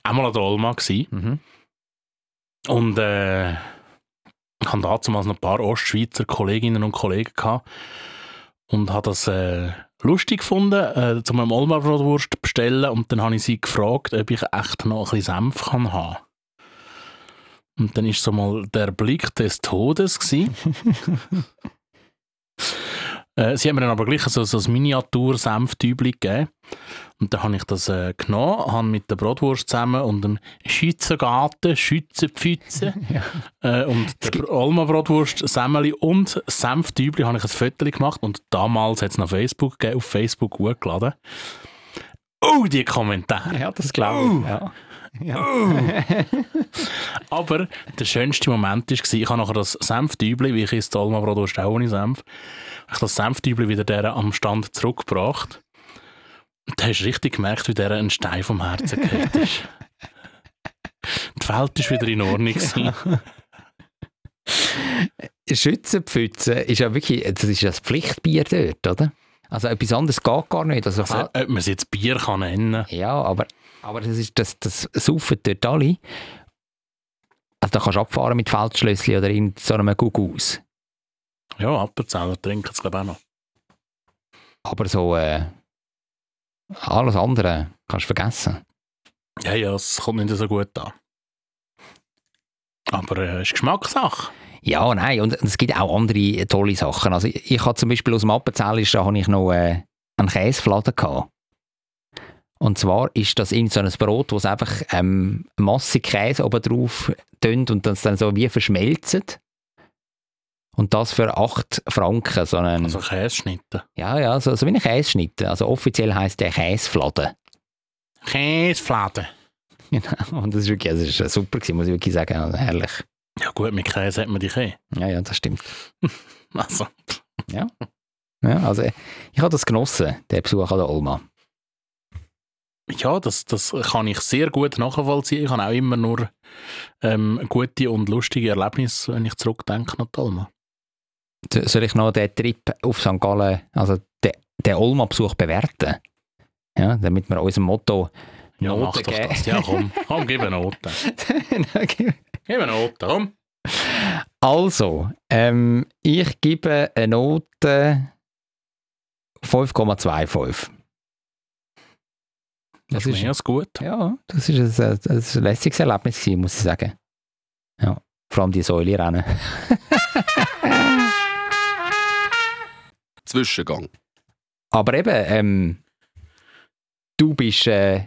[SPEAKER 1] einmal an der Olma.
[SPEAKER 2] Mhm.
[SPEAKER 1] Und äh, ich hatte damals noch ein paar Ostschweizer Kolleginnen und Kollegen gehabt und habe das äh, lustig gefunden, äh, zu meinem Olma Bratwurst bestellen und dann habe ich sie gefragt, ob ich echt noch ein bisschen Senf kann haben. Und dann ist so mal der Blick des Todes. Äh, sie haben mir dann aber gleich so, so ein Miniatur-Senftübli gegeben. Und dann habe ich das äh, genommen, habe mit der Bratwurst zusammen und dem Schützengarten, Schützenpfütze äh, und der Olma Bratwurst, Semmeli und Senftübli habe ich ein Foto gemacht und damals hat es noch Facebook gegeben, auf Facebook hochgeladen. Oh, die Kommentare!
[SPEAKER 2] Ja, das glaube ich. Ja. Ja.
[SPEAKER 1] Aber der schönste Moment war, ich habe nachher das Senftübli, wie ich esse die Olma Bratwurst auch ohne Senf, ich das Senftübli wieder der am Stand zurückgebracht. Und da hast du richtig gemerkt, wie der ein Stein vom Herzen gefällt ist. Die Welt ist wieder in Ordnung. gewesen.
[SPEAKER 2] Schützenpfütze ist ja wirklich, das ist ja das Pflichtbier dort, oder? Also etwas anderes geht gar nicht. Also,
[SPEAKER 1] Also, ob man es jetzt Bier kann nennen
[SPEAKER 2] ja, aber, aber das ist das, das saufen dort alle. Also da kannst du abfahren mit Feldschlössli oder in so einem Gugus.
[SPEAKER 1] Ja, Appenzeller trinken es, glaube ich, auch noch.
[SPEAKER 2] Aber so äh, alles andere kannst du vergessen.
[SPEAKER 1] Ja, ja, es kommt nicht so gut an. Aber äh, es ist Geschmackssache.
[SPEAKER 2] Ja, nein, und es gibt auch andere tolle Sachen. Also ich, ich habe zum Beispiel aus dem habe ich noch äh, einen Käsefladen gehabt. Und zwar ist das in so ein Brot, wo es einfach ähm, Masse Käse oben drauf tönt und das dann so wie verschmelzt. Und das für 8 Franken. So einen,
[SPEAKER 1] Also Käseschnitte.
[SPEAKER 2] ja, ja, so, so wie ein Käseschnitte. Also offiziell heißt der Käsefladen.
[SPEAKER 1] Käsefladen.
[SPEAKER 2] Genau. Und das ist wirklich, das ist äh, super gewesen, muss ich wirklich sagen. Also, herrlich.
[SPEAKER 1] Ja gut, mit Käse hat man die eh.
[SPEAKER 2] Ja, ja, das stimmt.
[SPEAKER 1] Also,
[SPEAKER 2] Ja, also äh, ich habe das genossen, den Besuch an der Olma.
[SPEAKER 1] Ja, das, das kann ich sehr gut nachvollziehen. Ich habe auch immer nur ähm, gute und lustige Erlebnisse, wenn ich zurückdenke an die Alma.
[SPEAKER 2] So- Soll ich noch den Trip auf St. Gallen, also den, den Olma-Besuch bewerten? Ja, damit wir unserem Motto
[SPEAKER 1] Ja,
[SPEAKER 2] Noten geben.
[SPEAKER 1] das. Ja, komm, komm, gib eine Note. Gib eine Note, komm.
[SPEAKER 2] Also, ähm, ich gebe eine Note 5,25.
[SPEAKER 1] Das ist mehr als gut.
[SPEAKER 2] Ja, das ist ein, ein, ein lässiges Erlebnis gewesen, muss ich sagen. Ja, vor allem die Säule rennen.
[SPEAKER 7] Zwischengang.
[SPEAKER 2] Aber eben, ähm, du bist äh,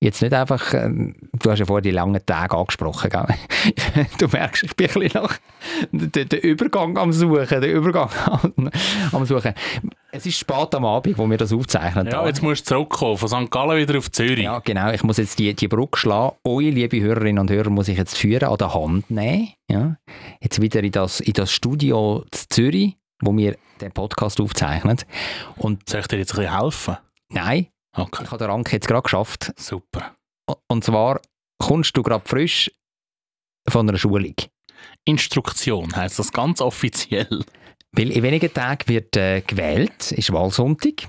[SPEAKER 2] jetzt nicht einfach, ähm, du hast ja vorher die langen Tage angesprochen, gell? du merkst, ich bin ein bisschen nach den, den Übergang am Suchen, den Übergang am, am Suchen. Es ist spät am Abend, wo wir das aufzeichnen.
[SPEAKER 1] Ja, jetzt musst du zurückkommen, von St. Gallen wieder auf Zürich.
[SPEAKER 2] Ja, genau. Ich muss jetzt die, die Brücke schlagen. Eure liebe Hörerinnen und Hörer muss ich jetzt führen, an der Hand nehmen. Ja. Jetzt wieder in das, in das Studio zu Zürich, wo wir den Podcast aufzeichnen. Und
[SPEAKER 1] Soll ich dir jetzt ein bisschen helfen?
[SPEAKER 2] nein,
[SPEAKER 1] Okay,
[SPEAKER 2] ich habe den Rank jetzt gerade geschafft.
[SPEAKER 1] super.
[SPEAKER 2] Und zwar kommst du gerade frisch von einer Schulung.
[SPEAKER 1] Instruktion heisst das ganz offiziell.
[SPEAKER 2] Weil in wenigen Tagen wird äh, gewählt, ist Wahlsonntag.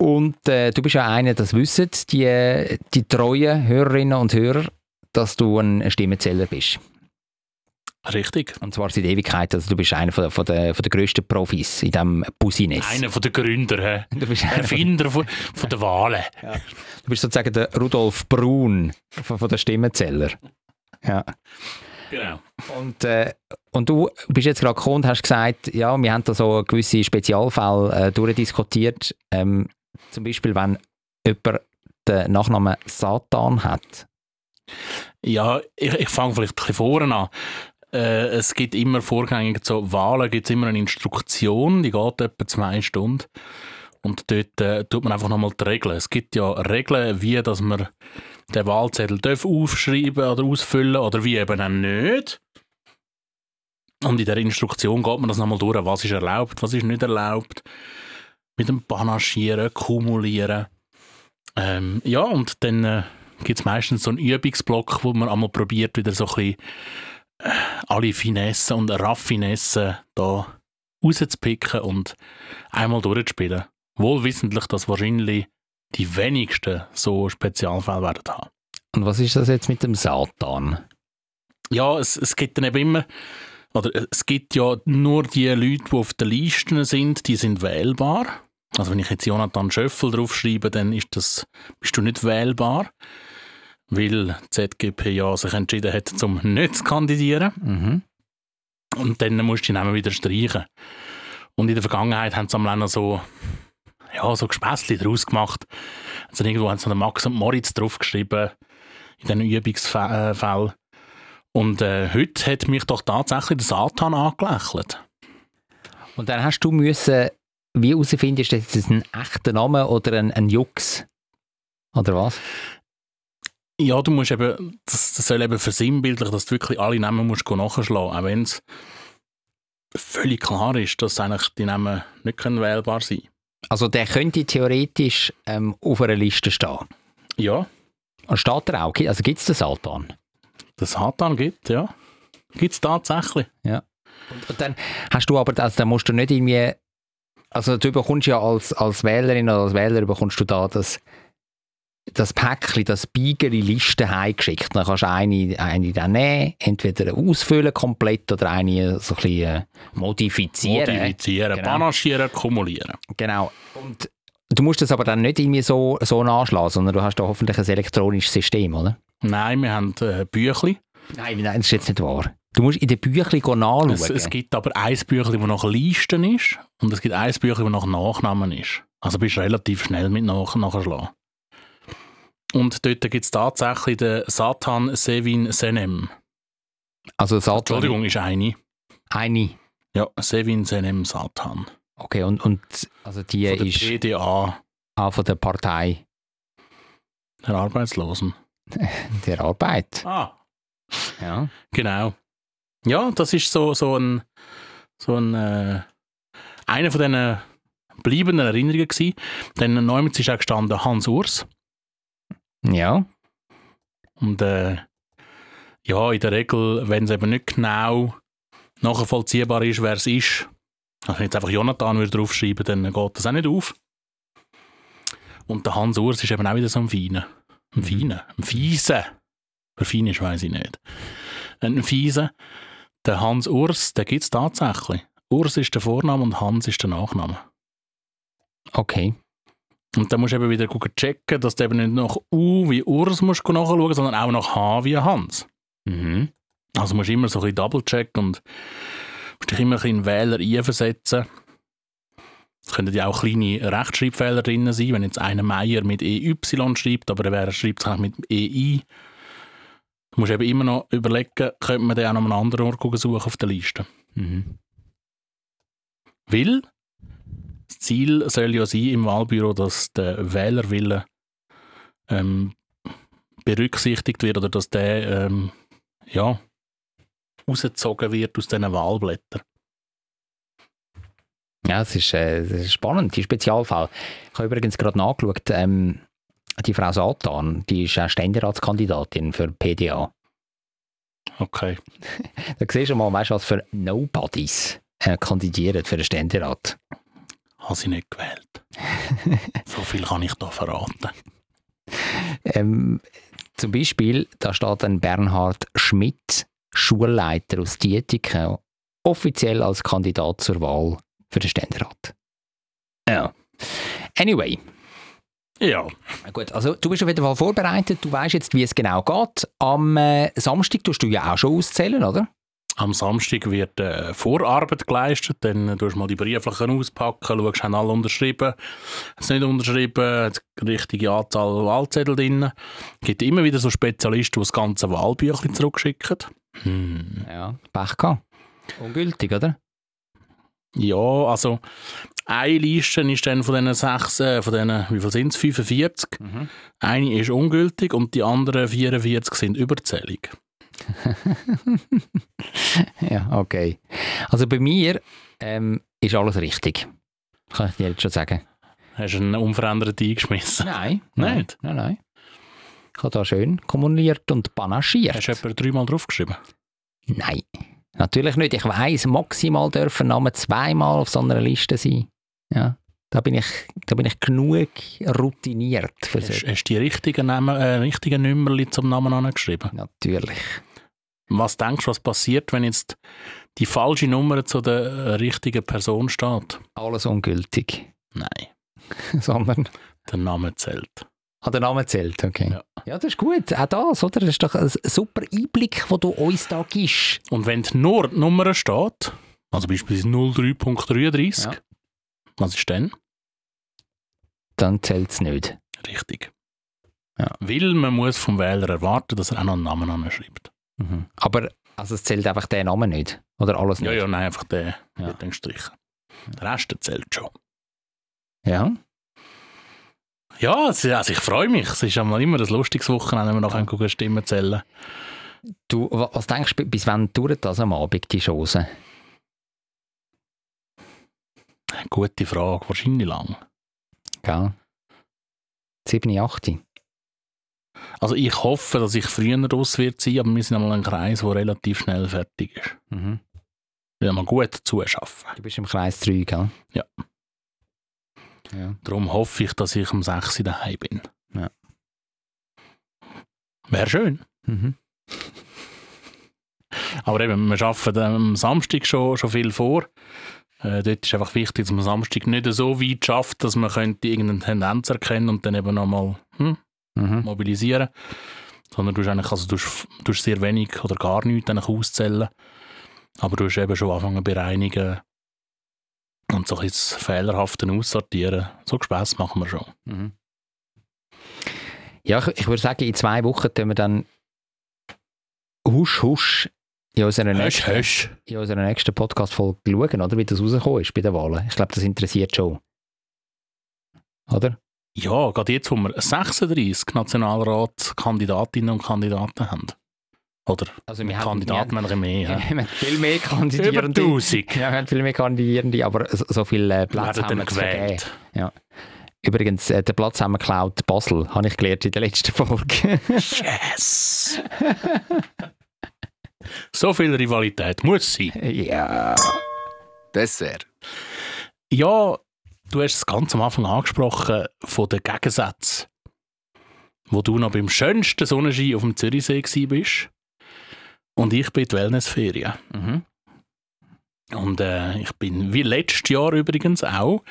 [SPEAKER 2] Und äh, du bist ja einer, das wissen die, die treuen Hörerinnen und Hörer, dass du ein Stimmenzähler bist.
[SPEAKER 1] Richtig.
[SPEAKER 2] Und zwar seit Ewigkeit. Also du bist einer von, der- von, der, von der grössten Profis in diesem Business.
[SPEAKER 1] Einer von den Gründer, hä?
[SPEAKER 2] Du bist,
[SPEAKER 1] Erfinder von, von der Wahlen.
[SPEAKER 2] du bist sozusagen der Rudolf Brun von, von der Stimmenzähler. Ja.
[SPEAKER 1] Genau.
[SPEAKER 2] Und, äh, und du bist jetzt gerade gekommen und hast gesagt, ja, wir haben da so gewisse Spezialfälle äh, durchdiskutiert. Ähm, zum Beispiel, wenn jemand den Nachnamen Satan hat.
[SPEAKER 1] Ja, ich, ich fange vielleicht ein bisschen vorne an. Äh, es gibt immer vorgängig zu Wahlen gibt es immer eine Instruktion, die geht etwa zwei Stunden. Und dort äh, tut man einfach nochmal die Regeln. Es gibt ja Regeln, wie dass man den Wahlzettel darf aufschreiben oder ausfüllen oder wie eben auch nicht. Und in der Instruktion geht man das nochmal durch, was ist erlaubt, was ist nicht erlaubt. Mit dem Panaschieren, Kumulieren. Ähm, ja, und dann äh, gibt es meistens so einen Übungsblock, wo man einmal probiert, wieder so ein bisschen äh, alle Finessen und Raffinessen da rauszupicken und einmal durchzuspielen. Wohlwissentlich, dass wahrscheinlich die wenigsten so Spezialfälle werden haben.
[SPEAKER 2] Und was ist das jetzt mit dem Satan?
[SPEAKER 1] Ja, es, es gibt dann eben immer, oder es gibt ja nur die Leute, die auf den Listen sind, die sind wählbar. Also wenn ich jetzt Jonathan Schöffel draufschreibe, dann ist das, bist du nicht wählbar, weil ZGP ja sich entschieden hat, zum nicht zu kandidieren.
[SPEAKER 2] Mhm.
[SPEAKER 1] Und dann musst du die Namen wieder streichen. Und in der Vergangenheit haben sie am noch so, ja, so Gespässchen daraus gemacht. Also irgendwo haben sie Max und Moritz draufgeschrieben, in diesen Übungsfällen. Und äh, heute hat mich doch tatsächlich der Satan angelächelt.
[SPEAKER 2] Und dann hast du müssen, wie herausfinden, ist das jetzt ein echter Name oder ein, ein Jux? Oder was?
[SPEAKER 1] Ja, du musst eben, das, das soll eben versinnbildlich, dass du wirklich alle Namen musst nachschlagen auch wenn es völlig klar ist, dass eigentlich die Namen nicht wählbar sein
[SPEAKER 2] Also der könnte theoretisch ähm, auf einer Liste stehen.
[SPEAKER 1] Ja,
[SPEAKER 2] Und steht er auch? Also gibt es den Satan?
[SPEAKER 1] der Satan gibt, ja. Gibt es tatsächlich.
[SPEAKER 2] Und dann hast du aber, also dann musst du nicht irgendwie, also du bekommst ja als, als Wählerin oder als Wähler bekommst du da das, das Päckchen, das Beigeli Liste heimgeschickt. Dann kannst du eine, eine dann nehmen, entweder ausfüllen komplett oder eine so ein bisschen äh, modifizieren.
[SPEAKER 1] Modifizieren,
[SPEAKER 2] Genau.
[SPEAKER 1] panaschieren, kumulieren.
[SPEAKER 2] Genau. Und du musst das aber dann nicht irgendwie so, so nachschlagen, sondern du hast da hoffentlich ein elektronisches System, oder?
[SPEAKER 1] Nein, wir haben äh, Büchli.
[SPEAKER 2] Nein, nein, das ist jetzt nicht wahr. Du musst in den Büchlein nachschauen.
[SPEAKER 1] Es, es gibt aber ein Büchli, das nach Listen ist und es gibt ein Büchli, das nach Nachnamen ist. Also bist du relativ schnell mit nach nachschlagen. Und dort gibt es tatsächlich den Satan Sevin Senem.
[SPEAKER 2] also Satan.
[SPEAKER 1] Entschuldigung, ist eine.
[SPEAKER 2] Eine.
[SPEAKER 1] Ja, Sevin Senem Satan.
[SPEAKER 2] Okay, und, und also die
[SPEAKER 1] Von der
[SPEAKER 2] ist
[SPEAKER 1] PDA,
[SPEAKER 2] auch von der Partei
[SPEAKER 1] der Arbeitslosen.
[SPEAKER 2] der Arbeit.
[SPEAKER 1] Ah,
[SPEAKER 2] Ja.
[SPEAKER 1] genau. Ja, das ist so, so ein, so ein äh, einer von diesen bleibenden Erinnerungen gewesen. Dann neulich ist auch gestanden Hans Urs.
[SPEAKER 2] Ja.
[SPEAKER 1] Und äh, ja, in der Regel, wenn es eben nicht genau nachvollziehbar ist, wer es ist, also wenn jetzt einfach Jonathan würde draufschreiben, dann geht das auch nicht auf. Und der Hans Urs ist eben auch wieder so ein Feiner. Ein Feiner. Ein Fiese. Wer fein ist, weiß ich nicht. Ein Fiese. Der Hans Urs, den gibt es tatsächlich. Urs ist der Vorname und Hans ist der Nachname.
[SPEAKER 2] Okay.
[SPEAKER 1] Und dann musst du eben wieder gucken, checken, dass du eben nicht nach U wie Urs musst nachschauen, sondern auch nach H wie Hans.
[SPEAKER 2] Mhm.
[SPEAKER 1] Also musst du immer so ein bisschen double-checken und musst dich immer ein bisschen in Wähler einversetzen. Es können ja auch kleine Rechtschreibfehler drin sein, wenn jetzt einer Meier mit EY schreibt, aber wer schreibt es eigentlich mit EI. Du musst eben immer noch überlegen, könnte man den auch noch an einem anderen Ort suchen auf der Liste.
[SPEAKER 2] Mhm.
[SPEAKER 1] Weil das Ziel soll ja sein im Wahlbüro, dass der Wählerwille ähm, berücksichtigt wird oder dass der ähm, ja, rausgezogen wird aus diesen Wahlblättern.
[SPEAKER 2] Ja, es ist, äh, es ist spannend, die Spezialfall. Ich habe übrigens gerade nachgeschaut, ähm, die Frau Satan, die ist auch Ständeratskandidatin für PDA.
[SPEAKER 1] Okay.
[SPEAKER 2] Da siehst du mal, weißt du, was für Nobodies äh, kandidieren für den Ständerat.
[SPEAKER 1] Habe sie nicht gewählt. so viel kann ich da verraten.
[SPEAKER 2] Ähm, zum Beispiel, da steht ein Bernhard Schmidt, Schulleiter aus Dietiken, offiziell als Kandidat zur Wahl für den Ständerat. Ja. Anyway,
[SPEAKER 1] Ja,
[SPEAKER 2] gut, also du bist auf jeden Fall vorbereitet, du weißt jetzt, wie es genau geht. Am äh, Samstag tust du ja auch schon auszählen, oder?
[SPEAKER 1] Am Samstag wird äh, Vorarbeit geleistet, dann äh, tust du mal die Brieflichen auspacken, schaust, haben alle unterschrieben, es nicht unterschrieben, hat die richtige Anzahl Wahlzettel drin. Es gibt immer wieder so Spezialisten, die das ganze Wahlbüchlein zurückschicken. Hm.
[SPEAKER 2] Ja, Pech gehabt. Ungültig, oder?
[SPEAKER 1] Ja, also eine Liste ist dann von diesen sechs, äh, von diesen, wie viel sind es, 45.
[SPEAKER 2] Mhm.
[SPEAKER 1] Eine ist ungültig und die anderen 44 sind überzählig.
[SPEAKER 2] ja, okay. Also bei mir ähm, ist alles richtig. Kann ich dir jetzt schon sagen.
[SPEAKER 1] Hast du einen unveränderten eingeschmissen?
[SPEAKER 2] Nein,
[SPEAKER 1] Nicht?
[SPEAKER 2] Nein, nein. Ich habe da schön kommuniert und panaschiert.
[SPEAKER 1] Hast du etwa dreimal draufgeschrieben?
[SPEAKER 2] Nein, natürlich nicht. Ich weiss, maximal dürfen Namen zweimal auf so einer Liste sein. Ja, da bin ich, da bin ich genug routiniert für so.
[SPEAKER 1] Hast du die richtigen, Namen, äh, richtigen Nummerli zum Namen angeschrieben?
[SPEAKER 2] Natürlich.
[SPEAKER 1] Was denkst du, was passiert, wenn jetzt die falsche Nummer zu der richtigen Person steht?
[SPEAKER 2] Alles ungültig.
[SPEAKER 1] Nein,
[SPEAKER 2] Sondern
[SPEAKER 1] der Name zählt.
[SPEAKER 2] an den Namen zählt, okay.
[SPEAKER 1] Ja.
[SPEAKER 2] Ja. das ist gut. Auch das, oder? Das ist doch ein super Einblick, den du uns da gibst.
[SPEAKER 1] Und wenn nur die Nummer steht, also beispielsweise 03.33,
[SPEAKER 2] Ja.
[SPEAKER 1] was ist dann?
[SPEAKER 2] Dann zählt es nicht.
[SPEAKER 1] Richtig.
[SPEAKER 2] Ja.
[SPEAKER 1] Weil man muss vom Wähler erwarten, dass er auch noch einen Namen anschreibt.
[SPEAKER 2] Mhm. Aber also es zählt einfach der Name nicht. Oder alles
[SPEAKER 1] Ja,
[SPEAKER 2] nicht.
[SPEAKER 1] ja, nein, einfach der
[SPEAKER 2] Ja.
[SPEAKER 1] wird dann gestrichen. Der Rest zählt schon.
[SPEAKER 2] ja.
[SPEAKER 1] Ja, also ich freue mich. Es ist immer ein lustiges Wochenende, wenn wir nachher ja. Stimmen zählen.
[SPEAKER 2] Du, wa- was denkst du, bis wann dauert das am Abend, die Chance?
[SPEAKER 1] Gute Frage, wahrscheinlich lang.
[SPEAKER 2] Gell? 7, 8.
[SPEAKER 1] Also ich hoffe, dass ich früher raus wird sein, aber wir sind einmal ein Kreis, der relativ schnell fertig ist.
[SPEAKER 2] Mhm.
[SPEAKER 1] Will mal gut zuschaffen.
[SPEAKER 2] Du bist im Kreis 3, gell?
[SPEAKER 1] Ja.
[SPEAKER 2] Ja.
[SPEAKER 1] Darum hoffe ich, dass ich um 6 Uhr daheim bin.
[SPEAKER 2] Ja.
[SPEAKER 1] Wäre schön.
[SPEAKER 2] Mhm.
[SPEAKER 1] Aber eben, wir arbeiten am Samstag schon, schon viel vor. Äh, dort ist einfach wichtig, dass man am Samstag nicht so weit schafft, dass man könnte irgendeine Tendenz erkennen und dann eben nochmal hm,
[SPEAKER 2] Mhm.
[SPEAKER 1] mobilisieren. Sondern du hast eigentlich, also du hast, du hast sehr wenig oder gar nichts eigentlich auszählen. Aber du hast eben schon anfangen zu bereinigen und so ein bisschen das Fehlerhafte aussortieren. So Spaß machen wir schon.
[SPEAKER 2] Mhm. Ja, ich, ich würde sagen, in zwei Wochen tun wir dann husch husch in unserer
[SPEAKER 1] Hösch,
[SPEAKER 2] nächsten,
[SPEAKER 1] hösch.
[SPEAKER 2] in unserer nächsten Podcast-Folge schauen, oder, wie das rausgekommen ist bei den Wahlen. Ich glaube, das interessiert schon. Oder?
[SPEAKER 1] Ja, gerade jetzt, wo wir 36 Nationalratskandidatinnen und Kandidaten haben. Oder
[SPEAKER 2] Also wir haben,
[SPEAKER 1] Kandidaten
[SPEAKER 2] wir
[SPEAKER 1] haben ein bisschen mehr.
[SPEAKER 2] haben,
[SPEAKER 1] ja.
[SPEAKER 2] wir haben viel mehr
[SPEAKER 1] Über
[SPEAKER 2] Kandidierende.
[SPEAKER 1] 1000
[SPEAKER 2] Ja, wir haben viel mehr Kandidierende, aber so, so viele äh, Plätze
[SPEAKER 1] werden
[SPEAKER 2] haben wir
[SPEAKER 1] gewählt.
[SPEAKER 2] Übrigens, äh, den Platz haben wir geklaut, Basel, habe ich gelernt in der letzten Folge.
[SPEAKER 1] Yes! so viel Rivalität muss sein.
[SPEAKER 2] ja.
[SPEAKER 7] Dessert.
[SPEAKER 1] Ja, du hast es ganz am Anfang angesprochen von den Gegensätzen. Wo du noch beim schönsten Sonnenschein auf dem Zürichsee bist. Und ich bin in die Wellnessferien.
[SPEAKER 2] Mhm.
[SPEAKER 1] Und äh, ich bin, wie letztes Jahr übrigens auch,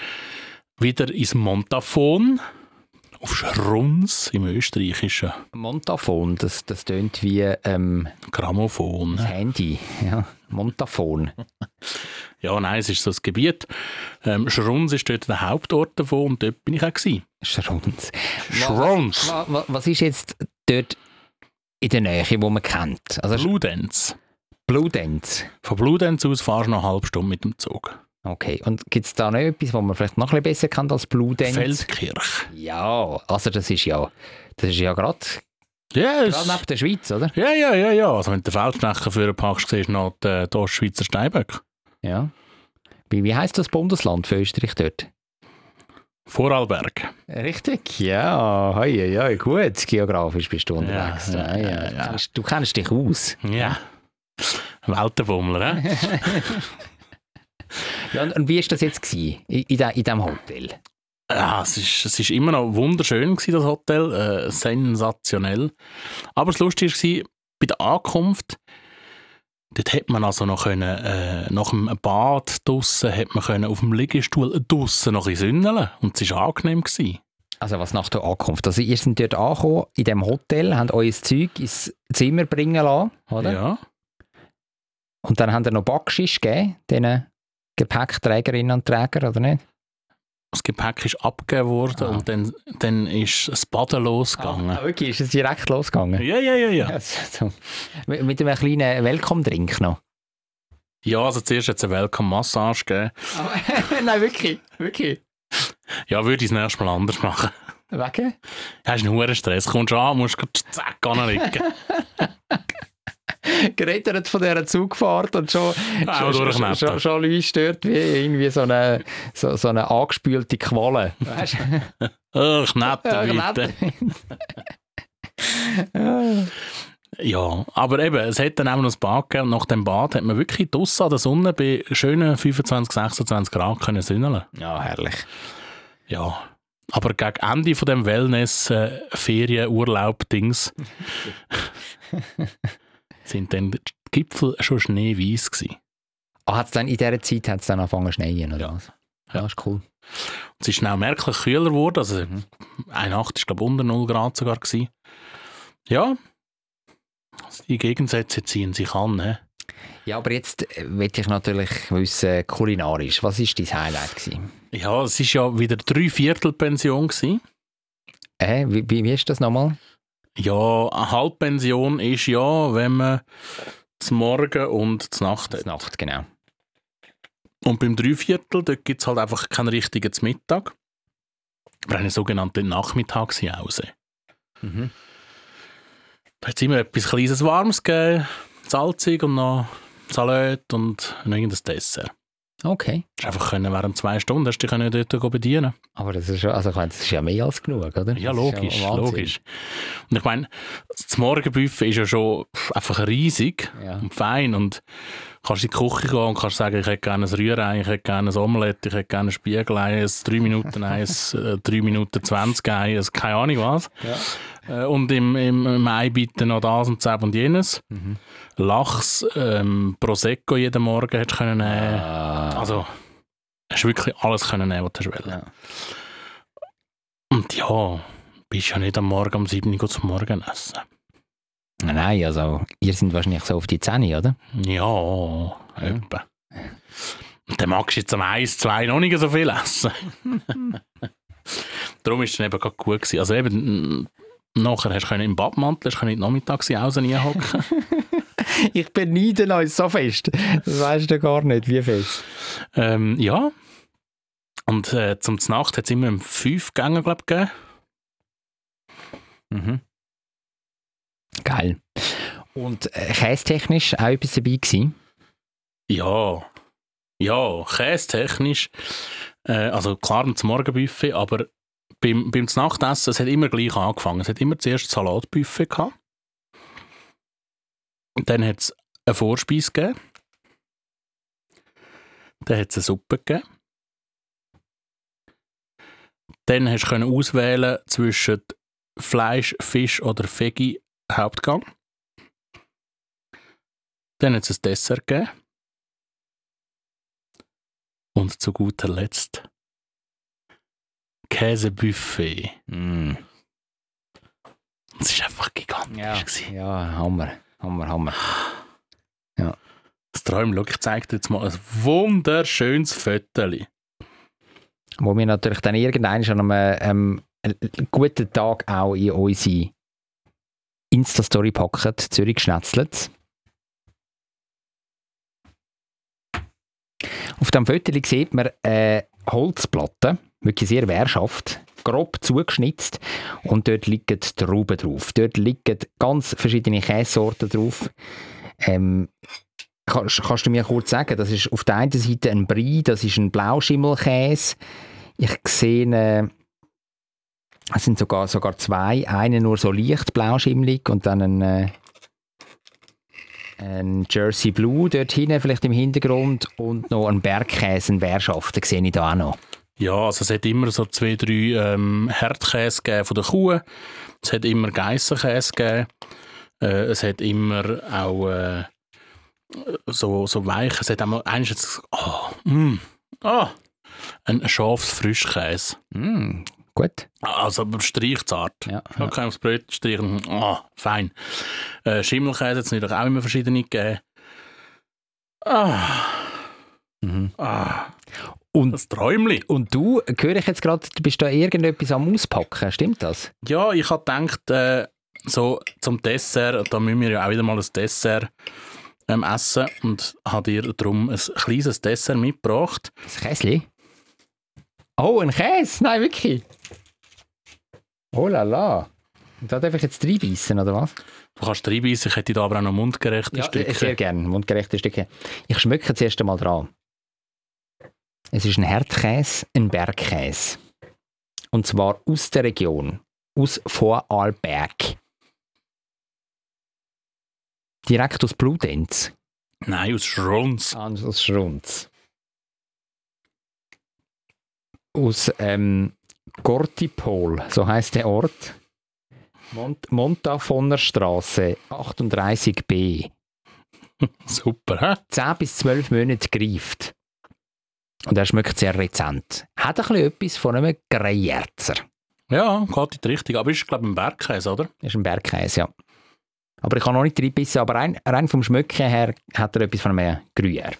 [SPEAKER 1] wieder ins Montafon auf Schruns im österreichischen
[SPEAKER 2] Montafon, das, das tönt wie ähm,
[SPEAKER 1] Grammophon.
[SPEAKER 2] das Handy. Ja. Montafon.
[SPEAKER 1] Ja, nein, es ist so das Gebiet. Ähm, Schruns ist dort der Hauptort davon und dort bin ich auch. Gewesen.
[SPEAKER 2] Schruns.
[SPEAKER 1] Schruns.
[SPEAKER 2] Wa- wa- Was ist jetzt dort in der Nähe, wo man kennt? Also
[SPEAKER 1] Bludenz.
[SPEAKER 2] Bludenz.
[SPEAKER 1] Von Bludenz aus fahrst du noch eine halbe Stunde mit dem Zug.
[SPEAKER 2] Okay, und gibt es da noch etwas, was man vielleicht noch ein bisschen besser kennt als Bludenz?
[SPEAKER 1] Feldkirch.
[SPEAKER 2] Ja, also das ist ja, das ist ja gerade
[SPEAKER 1] Ja, es-
[SPEAKER 2] neben der Schweiz, oder?
[SPEAKER 1] ja, ja, ja, ja. Also wenn du den Feldknechen für packst, siehst du noch die, die Ostschweizer Steinböcke.
[SPEAKER 2] Ja. Wie, wie heisst das Bundesland für Österreich dort?
[SPEAKER 1] Vorarlberg.
[SPEAKER 2] Richtig, ja, hei, hei, gut, geografisch bist du unterwegs.
[SPEAKER 1] ja,
[SPEAKER 2] Ja, ja,
[SPEAKER 1] ja,
[SPEAKER 2] Du,
[SPEAKER 1] ja.
[SPEAKER 2] kennst, du kennst dich aus.
[SPEAKER 1] Ja. Weltenbummler, hä?
[SPEAKER 2] Ja, und, wie war das jetzt gewesen, in, in, de, in diesem Hotel?
[SPEAKER 1] Ja, es ist, es ist immer noch wunderschön gewesen, das Hotel, äh, sensationell. Aber das Lustige war, bei der Ankunft, dort hätte man also noch können, äh, nach dem Bad draussen, hätte man können auf dem Liegestuhl draussen noch ein sünneln und es war angenehm. Gewesen.
[SPEAKER 2] Also was nach der Ankunft? Also ihr seid dort angekommen, in dem Hotel, habt euer Zeug ins Zimmer bringen lassen, oder?
[SPEAKER 1] Ja.
[SPEAKER 2] Und dann habt ihr noch Backschisch gegeben, diesen Gepäckträgerinnen und Träger, oder nicht?
[SPEAKER 1] Das Gepäck ist abgegeben worden
[SPEAKER 2] Ah.
[SPEAKER 1] und dann, dann ist das Baden losgegangen.
[SPEAKER 2] Ah, wirklich? Ist es direkt losgegangen?
[SPEAKER 1] Ja, ja, ja, ja.
[SPEAKER 2] Ja, so. Mit einem kleinen Welcome-Drink noch.
[SPEAKER 1] Ja, also zuerst hat es eine Welcome-Massage gegeben.
[SPEAKER 2] Nein, wirklich, wirklich.
[SPEAKER 1] Ja, würde ich das nächste Mal anders machen.
[SPEAKER 2] Wegen?
[SPEAKER 1] Hast einen hohen Stress, kommst an, musst zack anlegen.
[SPEAKER 2] Gerettert von dieser Zugfahrt und schon, schon, schon, schon, schon Leute stört wie irgendwie so eine, so, so eine angespülte Qualle. Weißt du?
[SPEAKER 1] Ach, nett,
[SPEAKER 2] Ja,
[SPEAKER 1] bitte.
[SPEAKER 2] nett.
[SPEAKER 1] Ja, aber eben, es hat dann auch noch ein Bad gegeben. Nach dem Bad hat man wirklich draussen an der Sonne bei schönen 25, 26 Grad können sünneln.
[SPEAKER 2] ja, herrlich.
[SPEAKER 1] Ja. Aber gegen Ende von dem Wellness, äh, Ferien, Urlaub, Dings, sind dann die Gipfel schon schneeweiß gewesen.
[SPEAKER 2] Ah, hat's dann in dieser Zeit hat's dann angefangen zu schneien, oder was? Ja, ist cool.
[SPEAKER 1] Es ist dann auch merklich kühler geworden. Also,
[SPEAKER 2] Mhm.
[SPEAKER 1] eine Nacht war, glaube ich, unter 0 Grad sogar. Gewesen. Ja, also die Gegensätze ziehen sich an. Ne?
[SPEAKER 2] Ja, aber jetzt äh, will ich natürlich wissen, kulinarisch, was war dein Highlight? Gewesen?
[SPEAKER 1] Ja, es war ja wieder Dreiviertelpension. Gewesen.
[SPEAKER 2] Äh, wie, wie, wie ist das nochmal?
[SPEAKER 1] Ja, eine Halbpension ist ja, wenn man zum Morgen und zur Nacht hat.
[SPEAKER 2] Nacht, genau.
[SPEAKER 1] Und beim Dreiviertel, dort gibt es halt einfach keinen richtigen Mittag. Wir haben eine sogenannte Nachmittagshause.
[SPEAKER 2] Mhm.
[SPEAKER 1] Da hat es immer etwas Kleines Warmes gegeben, salzig und noch Salat und irgendein Dessert.
[SPEAKER 2] Okay.
[SPEAKER 1] Du hast einfach können, während zwei Stunden hast du dich können dort bedienen
[SPEAKER 2] Aber das ist, also, ich meine, das ist ja mehr als genug, oder?
[SPEAKER 1] Ja, logisch,
[SPEAKER 2] Wahnsinn.
[SPEAKER 1] logisch. Und ich meine, das Morgenbuffet ist ja schon einfach riesig
[SPEAKER 2] Ja.
[SPEAKER 1] und fein und kannst in die Küche gehen und kannst sagen, ich hätte gerne ein Rührei, ich hätte gerne ein Omelette, ich hätte gerne ein Spiegelei, ein 3 Minuten Eis, äh, 3 Minuten 20 Ei, also keine Ahnung was. Äh, Und im, im, im Ei bitte noch das und das und jenes.
[SPEAKER 2] Mhm.
[SPEAKER 1] Lachs, ähm, Prosecco jeden Morgen hättest du können nehmen.
[SPEAKER 2] Ah,
[SPEAKER 1] Also, hast du wirklich alles können nehmen, was du willst.
[SPEAKER 2] Ja.
[SPEAKER 1] Und ja, bist ja nicht am Morgen um 7 Uhr zum Morgenessen.
[SPEAKER 2] Nein, also, ihr seid wahrscheinlich so auf die Zähne, oder?
[SPEAKER 1] Ja, etwa. Und dann magst du jetzt am 1, 2 noch nicht so viel essen. Darum war es dann eben gerade gut. Gewesen. Also eben, nachher hast du im Badmantel, hast du können in die Nachmittagspause reinhocken.
[SPEAKER 2] Ich beneide euch so fest. Das weißt du gar nicht, wie fest.
[SPEAKER 1] ähm, ja. Und äh, zum Znacht hat es immer um 5 Gänge, glaube ich, gegeben.
[SPEAKER 2] Mhm. Geil. Und äh, kästechnisch auch etwas dabei gewesen?
[SPEAKER 1] Ja, ja, käsetechnisch. Äh, also klar zum Morgenbuffet, aber beim, beim Nachtessen, es hat immer gleich angefangen. Es hat immer zuerst Salatbuffet gehabt. Dann hat es eine Vorspeise gegeben. Dann hat es eine Suppe gegeben. Dann hast du auswählen zwischen Fleisch, Fisch oder Veggie Hauptgang. Dann hat es ein Dessert gegeben. Und zu guter Letzt Käsebuffet.
[SPEAKER 2] Mm.
[SPEAKER 1] Das war einfach gigantisch.
[SPEAKER 2] Ja.
[SPEAKER 1] gewesen.
[SPEAKER 2] ja, Hammer. Hammer, Hammer.
[SPEAKER 1] Das Träum, schau, ich zeige dir jetzt mal ein wunderschönes Fötterli.
[SPEAKER 2] Wo wir natürlich dann irgendwann an einem ähm, guten Tag auch in unsere Insta-Story packen, Zürich schnetzelt. Auf dem Foto sieht man eine Holzplatte, wirklich sehr wehrhaft, grob zugeschnitzt und dort liegen Trauben drauf. Dort liegen ganz verschiedene Käsesorten drauf. Ähm, kannst, kannst du mir kurz sagen, das ist auf der einen Seite ein Brie, das ist ein Blauschimmelkäse. Ich sehe, es sind sogar, sogar zwei, eine nur so leicht blauschimmelig und dann ein, äh, ein Jersey Blue dort hinten vielleicht im Hintergrund und noch ein Bergkäse, ein Bärschaft, den sehe ich da auch noch.
[SPEAKER 1] Ja, also es hat immer so zwei, drei ähm, Herdkäse gegeben von der Kuh. Es hat immer Geissenkäse gegeben. Äh, es hat immer auch äh, so, so weich. Es hat einmal eins jetzt, oh, mm, ah, ein Schafsfrischkäse.
[SPEAKER 2] Mm, gut.
[SPEAKER 1] Also aber streichzart.
[SPEAKER 2] Ja,
[SPEAKER 1] Ja.
[SPEAKER 2] ja.
[SPEAKER 1] aufs Brot streichen. Oh, fein. Äh, Schimmelkäse hat es natürlich auch immer verschiedene gegeben. Ah,
[SPEAKER 2] Mhm.
[SPEAKER 1] ah,
[SPEAKER 2] Und,
[SPEAKER 1] das Träumli.
[SPEAKER 2] und du, höre ich jetzt gerade, du bist da irgendetwas am Auspacken, stimmt das?
[SPEAKER 1] Ja, ich habe gedacht, äh, so zum Dessert, da müssen wir ja auch wieder mal ein Dessert ähm, essen und habe dir darum ein kleines Dessert mitgebracht.
[SPEAKER 2] Das Käsli? Oh, ein Käse? Nein, wirklich? Oh la la. Da darf ich jetzt reinbeissen, oder was?
[SPEAKER 1] Du kannst reinbeissen, ich hätte da aber auch noch mundgerechte
[SPEAKER 2] Ja,
[SPEAKER 1] Stücke.
[SPEAKER 2] äh, sehr gerne. Mundgerechte Stücke. Ich schmecke zuerst einmal dran. Es ist ein Herdkäse, ein Bergkäse. Und zwar aus der Region. Aus Vorarlberg. Direkt aus Bludenz.
[SPEAKER 1] Nein, aus Schrunz.
[SPEAKER 2] Aus Schrunz. Aus ähm, Gortipol, so heißt der Ort. Mont Montafoner Straße 38b.
[SPEAKER 1] Super, hä?
[SPEAKER 2] 10 bis 12 Monate gereift. Und er schmeckt sehr rezent. Hat ein bisschen etwas von einem Greyerzer.
[SPEAKER 1] Ja, geht in die Richtung. Aber ist, glaube ich, ein Bergkäse, oder?
[SPEAKER 2] Ist ein Bergkäse, ja. Aber ich habe noch nicht reinbissen, aber rein, rein vom Schmecken her hat er etwas von einem Gruyère.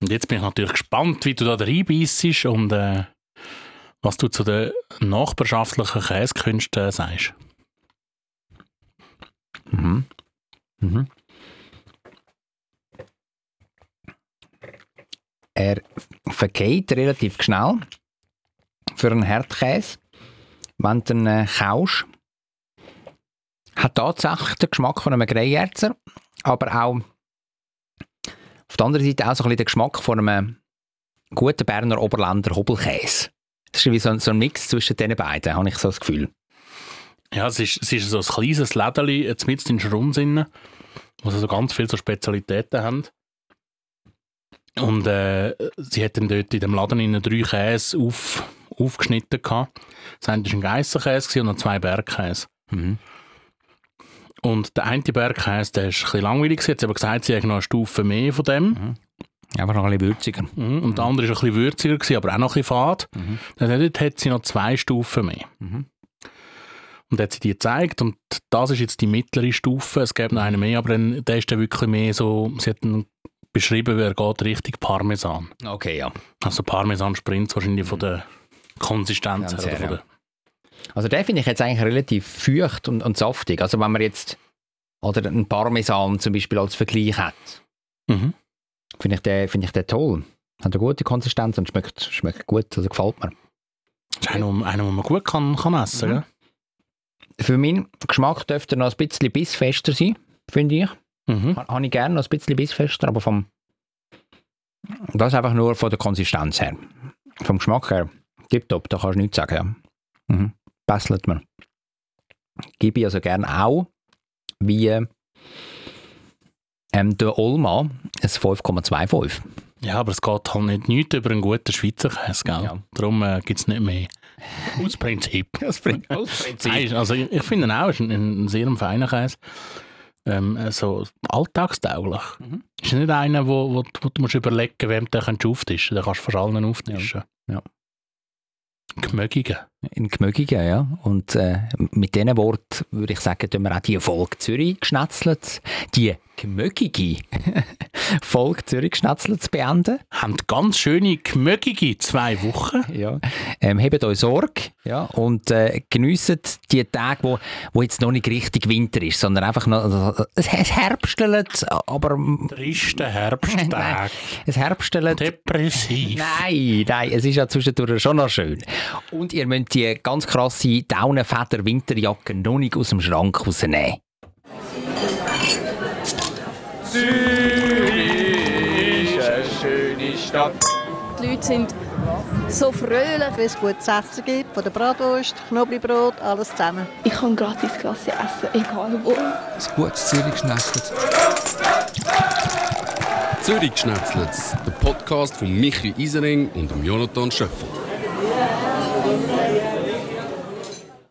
[SPEAKER 1] Und jetzt bin ich natürlich gespannt, wie du da reinbissest und äh, was du zu den nachbarschaftlichen Käsekünsten sagst.
[SPEAKER 2] Mhm. Mhm. Er vergeht relativ schnell für einen Herdkäse, wenn du ihn äh, kaust. Hat tatsächlich den Geschmack von einem Greyerzer, aber auch auf der anderen Seite auch so ein bisschen den Geschmack von einem guten Berner Oberländer Hobelkäse. Das ist wie so ein, so ein Mix zwischen den beiden, habe ich so das Gefühl.
[SPEAKER 1] Ja, es ist, es ist so ein kleines Lädeli, jetzt mit in Schrumsinnen, wo sie so ganz viele so Spezialitäten haben. Und äh, sie hatten dort in dem Laden in drei Käse auf, aufgeschnitten. Gehabt. Das eine war ein Geissenkäse und noch zwei Bergkäse.
[SPEAKER 2] Mhm.
[SPEAKER 1] Und der eine Bergkäse, der ist ein bisschen langweilig. Sie hat aber gesagt, sie hätte noch eine Stufe mehr von dem.
[SPEAKER 2] Einfach noch ein bisschen würziger.
[SPEAKER 1] Mhm. Und der andere war ein bisschen würziger, gewesen, aber auch noch ein bisschen fad.
[SPEAKER 2] Mhm.
[SPEAKER 1] Dann dort hat sie noch zwei Stufen mehr.
[SPEAKER 2] Mhm.
[SPEAKER 1] Und hat sie die gezeigt und das ist jetzt die mittlere Stufe. Es gäbe noch einen mehr, aber dann, der ist dann wirklich mehr so, sie hat beschrieben, er geht Richtung Parmesan.
[SPEAKER 2] Okay, ja.
[SPEAKER 1] Also Parmesan Sprints wahrscheinlich von der Konsistenz
[SPEAKER 2] Ganz
[SPEAKER 1] her. Oder
[SPEAKER 2] her,
[SPEAKER 1] von
[SPEAKER 2] ja. Also den finde ich jetzt eigentlich relativ feucht und, und saftig. Also wenn man jetzt oder einen Parmesan zum Beispiel als Vergleich hat,
[SPEAKER 1] mhm.
[SPEAKER 2] finde ich, den, finde ich den toll. Hat eine gute Konsistenz und schmeckt, schmeckt gut, also gefällt mir.
[SPEAKER 1] Das ist einer, einer, den man gut kann, kann essen
[SPEAKER 2] Mhm.
[SPEAKER 1] kann.
[SPEAKER 2] Für meinen Geschmack dürfte er noch ein bisschen bissfester sein, finde ich.
[SPEAKER 1] Mhm.
[SPEAKER 2] Ha- Habe ich gerne noch ein bisschen bissfester, aber vom das einfach nur von der Konsistenz her. Vom Geschmack her, tipptopp, da kannst du nichts sagen. Ja. Mhm. Passelt mir. Gebe ich also gerne auch, wie ähm, der Olma, ein 5,25.
[SPEAKER 1] Ja, aber es geht halt nicht nichts über einen guten Schweizer Käse, gell?
[SPEAKER 2] Ja.
[SPEAKER 1] Darum äh, gibt es nicht mehr. Aus Prinzip.
[SPEAKER 2] Aus
[SPEAKER 1] Nein, also ich, ich finde ihn auch, ist ein, ein sehr feiner Käse. Ähm, äh, so alltagstauglich.
[SPEAKER 2] Mhm.
[SPEAKER 1] Ist nicht einer, wo, wo, wo du musst überlegen musst, wem du auftischen kannst. Den kannst du vor allen auftischen.
[SPEAKER 2] Ja.
[SPEAKER 1] Gemögigen.
[SPEAKER 2] In Gmögigen, ja. Und äh, mit diesen Worten würde ich sagen, tun wir auch die Folge Zürich geschnetzelt, die gemögige Folge Zürich geschnetzelt beenden.
[SPEAKER 1] Haben ganz schöne, gemögige zwei Wochen.
[SPEAKER 2] Ja. Ähm, habt euch Sorge ja, und äh, geniessen die Tage, wo, wo jetzt noch nicht richtig Winter ist, sondern einfach noch, also, es, es herbstelt, aber
[SPEAKER 1] Triste Herbsttag.
[SPEAKER 2] es herbstelt.
[SPEAKER 1] Depressiv.
[SPEAKER 2] Nein, nein, es ist ja zwischendurch schon noch schön. Und ihr müsst die ganz krasse Daunenfeder-Winterjacke noch nicht aus dem Schrank rausnehmen.
[SPEAKER 3] Zürich ist eine schöne Stadt.
[SPEAKER 4] Die Leute sind so fröhlich.
[SPEAKER 5] Wenn es gutes Essen gibt, von der Bratwurst, Knoblauchbrot, alles zusammen.
[SPEAKER 10] Ich kann gratis Klasse essen, egal wo.
[SPEAKER 6] Ein gutes Zürich schnetzelt.
[SPEAKER 7] Zürich Schnetzlitz, der Podcast von Michi Isering und Jonathan Schöffel.